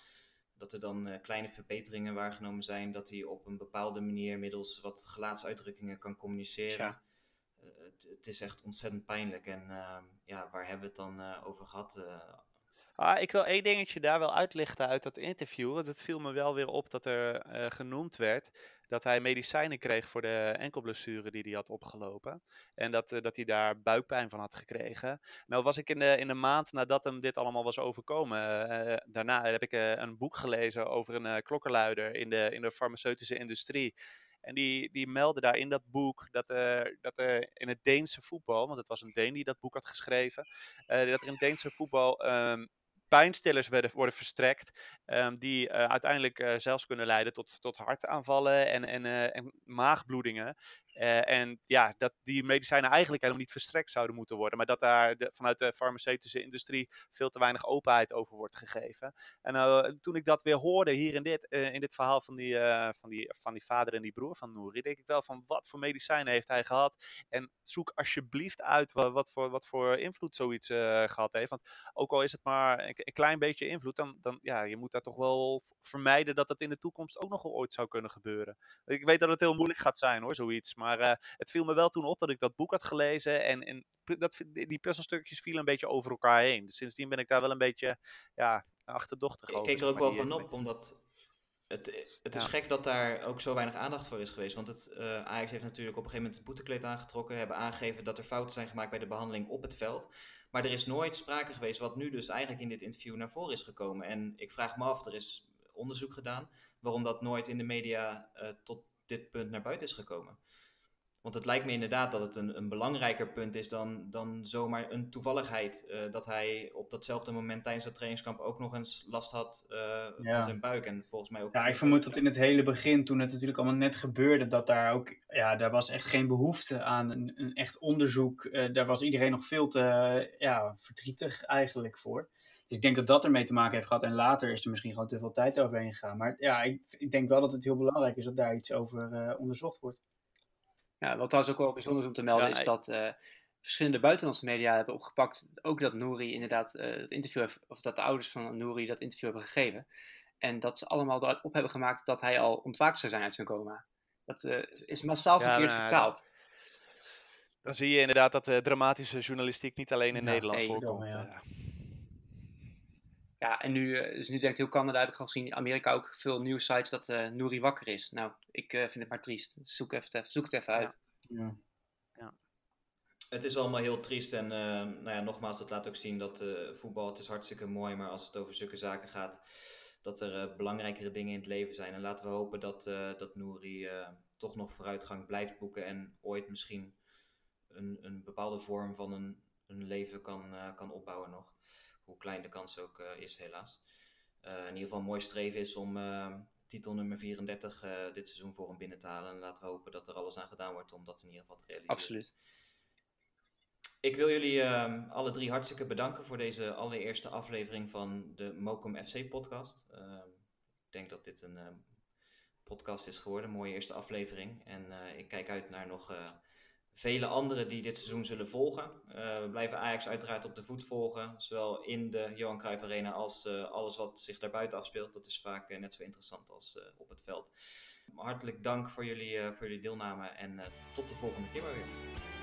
B: Dat er dan eh, kleine verbeteringen waargenomen zijn. Dat hij op een bepaalde manier middels wat gelaatsuitdrukkingen kan communiceren.
D: Tja.
B: Eh, het, het is echt ontzettend pijnlijk. En ehm, ja, waar hebben we het dan eh, over gehad? Eh,
E: Ah, ik wil één dingetje daar wel uitlichten uit dat interview. Want het viel me wel weer op dat er genoemd werd dat hij medicijnen kreeg voor de enkelblessure die hij had opgelopen. En dat, eh, dat hij daar buikpijn van had gekregen. Nou was ik in de, in de maand nadat hem dit allemaal was overkomen. eh, daarna heb ik eh, een boek gelezen over een eh, klokkenluider in de, in de farmaceutische industrie. En die, die meldde daar in dat boek dat er, dat er in het Deense voetbal, want het was een Deen die dat boek had geschreven, eh, dat er in het Deense voetbal ehm, pijnstillers werden, worden verstrekt, ehm, die eh, uiteindelijk eh, zelfs kunnen leiden tot, tot hartaanvallen en, en, eh, en maagbloedingen. Eh, en ja, dat die medicijnen eigenlijk helemaal niet verstrekt zouden moeten worden, maar dat daar de, vanuit de farmaceutische industrie veel te weinig openheid over wordt gegeven. En eh, toen ik dat weer hoorde hier in dit, eh, in dit verhaal van die, van, die, van die vader en die broer van Nouri, denk ik wel van wat voor medicijnen heeft hij gehad? En zoek alsjeblieft uit wat, wat, voor, wat voor invloed zoiets eh, gehad heeft. Want ook al is het maar een, klein beetje invloed, dan, dan ja, je moet daar toch wel vermijden dat dat in de toekomst ook nog ooit zou kunnen gebeuren. Ik weet dat het heel moeilijk gaat zijn hoor, zoiets. Maar eh, het viel me wel toen op dat ik dat boek had gelezen en, en dat, die puzzelstukjes vielen een beetje over elkaar heen. Dus sindsdien ben ik daar wel een beetje ja, achterdochtig
B: ik
E: over.
B: keek er ook
E: maar,
B: wel van op, omdat het, het is
E: Ja.
B: gek dat daar ook zo weinig aandacht voor is geweest. Want het, eh, Ajax heeft natuurlijk op een gegeven moment het boetekleed aangetrokken. Hebben aangegeven dat er fouten zijn gemaakt bij de behandeling op het veld. Maar er is nooit sprake geweest wat nu dus eigenlijk in dit interview naar voren is gekomen. En ik vraag me af, er is onderzoek gedaan waarom dat nooit in de media eh, tot dit punt naar buiten is gekomen. Want het lijkt me inderdaad dat het een, een belangrijker punt is dan, dan zomaar een toevalligheid. eh, dat hij op datzelfde moment tijdens dat trainingskamp ook nog eens last had eh,
C: Ja.
B: van zijn buik. En volgens mij ook.
C: Ja, ik
B: de
C: vermoed dat in het hele begin, toen het natuurlijk allemaal net gebeurde, dat daar ook, ja, daar was echt geen behoefte aan een, een echt onderzoek. Eh, daar was iedereen nog veel te, eh, ja, verdrietig eigenlijk voor. Dus ik denk dat dat ermee te maken heeft gehad. En later is er misschien gewoon te veel tijd overheen gegaan. Maar ja, ik, ik denk wel dat het heel belangrijk is dat daar iets over eh, onderzocht wordt.
D: Ja, wat trouwens ook wel bijzonder is om te melden
E: Ja,
D: is dat eh, verschillende buitenlandse media hebben opgepakt. Ook dat Nouri inderdaad eh, het interview heeft, of dat de ouders van Nouri dat interview hebben gegeven. En dat ze allemaal eruit op hebben gemaakt dat hij al ontwaakt zou zijn uit zijn coma. Dat eh, is massaal
E: Ja,
D: verkeerd
E: nou,
D: vertaald.
E: Dan zie je inderdaad dat de dramatische journalistiek niet alleen in
C: Ja,
E: Nederland voorkomt.
C: ja.
D: Ja, en nu, eh, dus nu denkt heel Canada, heb ik al gezien, Amerika ook veel nieuwsites dat eh Nouri wakker is. Nou, ik eh, vind het maar triest. Zoek, even, zoek het even uit.
C: Ja.
B: Het is allemaal heel triest en eh, nou ja, nogmaals, het laat ook zien dat eh, voetbal, het is hartstikke mooi, maar als het over zulke zaken gaat, dat er eh, belangrijkere dingen in het leven zijn. En laten we hopen dat, eh dat Nouri eh, toch nog vooruitgang blijft boeken en ooit misschien een, een bepaalde vorm van een, een leven kan, eh, kan opbouwen nog. Hoe klein de kans ook eh, is, helaas. Eh, in ieder geval een mooi streven is om eh, titel nummer 34 eh, dit seizoen voor hem binnen te halen. En laten we hopen dat er alles aan gedaan wordt om dat in ieder geval te realiseren.
D: Absoluut.
B: Ik wil jullie ehm, alle drie hartstikke bedanken voor deze allereerste aflevering van de Mokum FC podcast. Ehm, ik denk dat dit een ehm, podcast is geworden, een mooie eerste aflevering. En ik kijk uit naar nog vele anderen die dit seizoen zullen volgen. Eh, we blijven Ajax uiteraard op de voet volgen, zowel in de Johan Cruijff Arena als eh, alles wat zich daarbuiten afspeelt. Dat is vaak eh, net zo interessant als op het veld. Hartelijk dank voor jullie, voor jullie deelname en tot de volgende keer maar weer.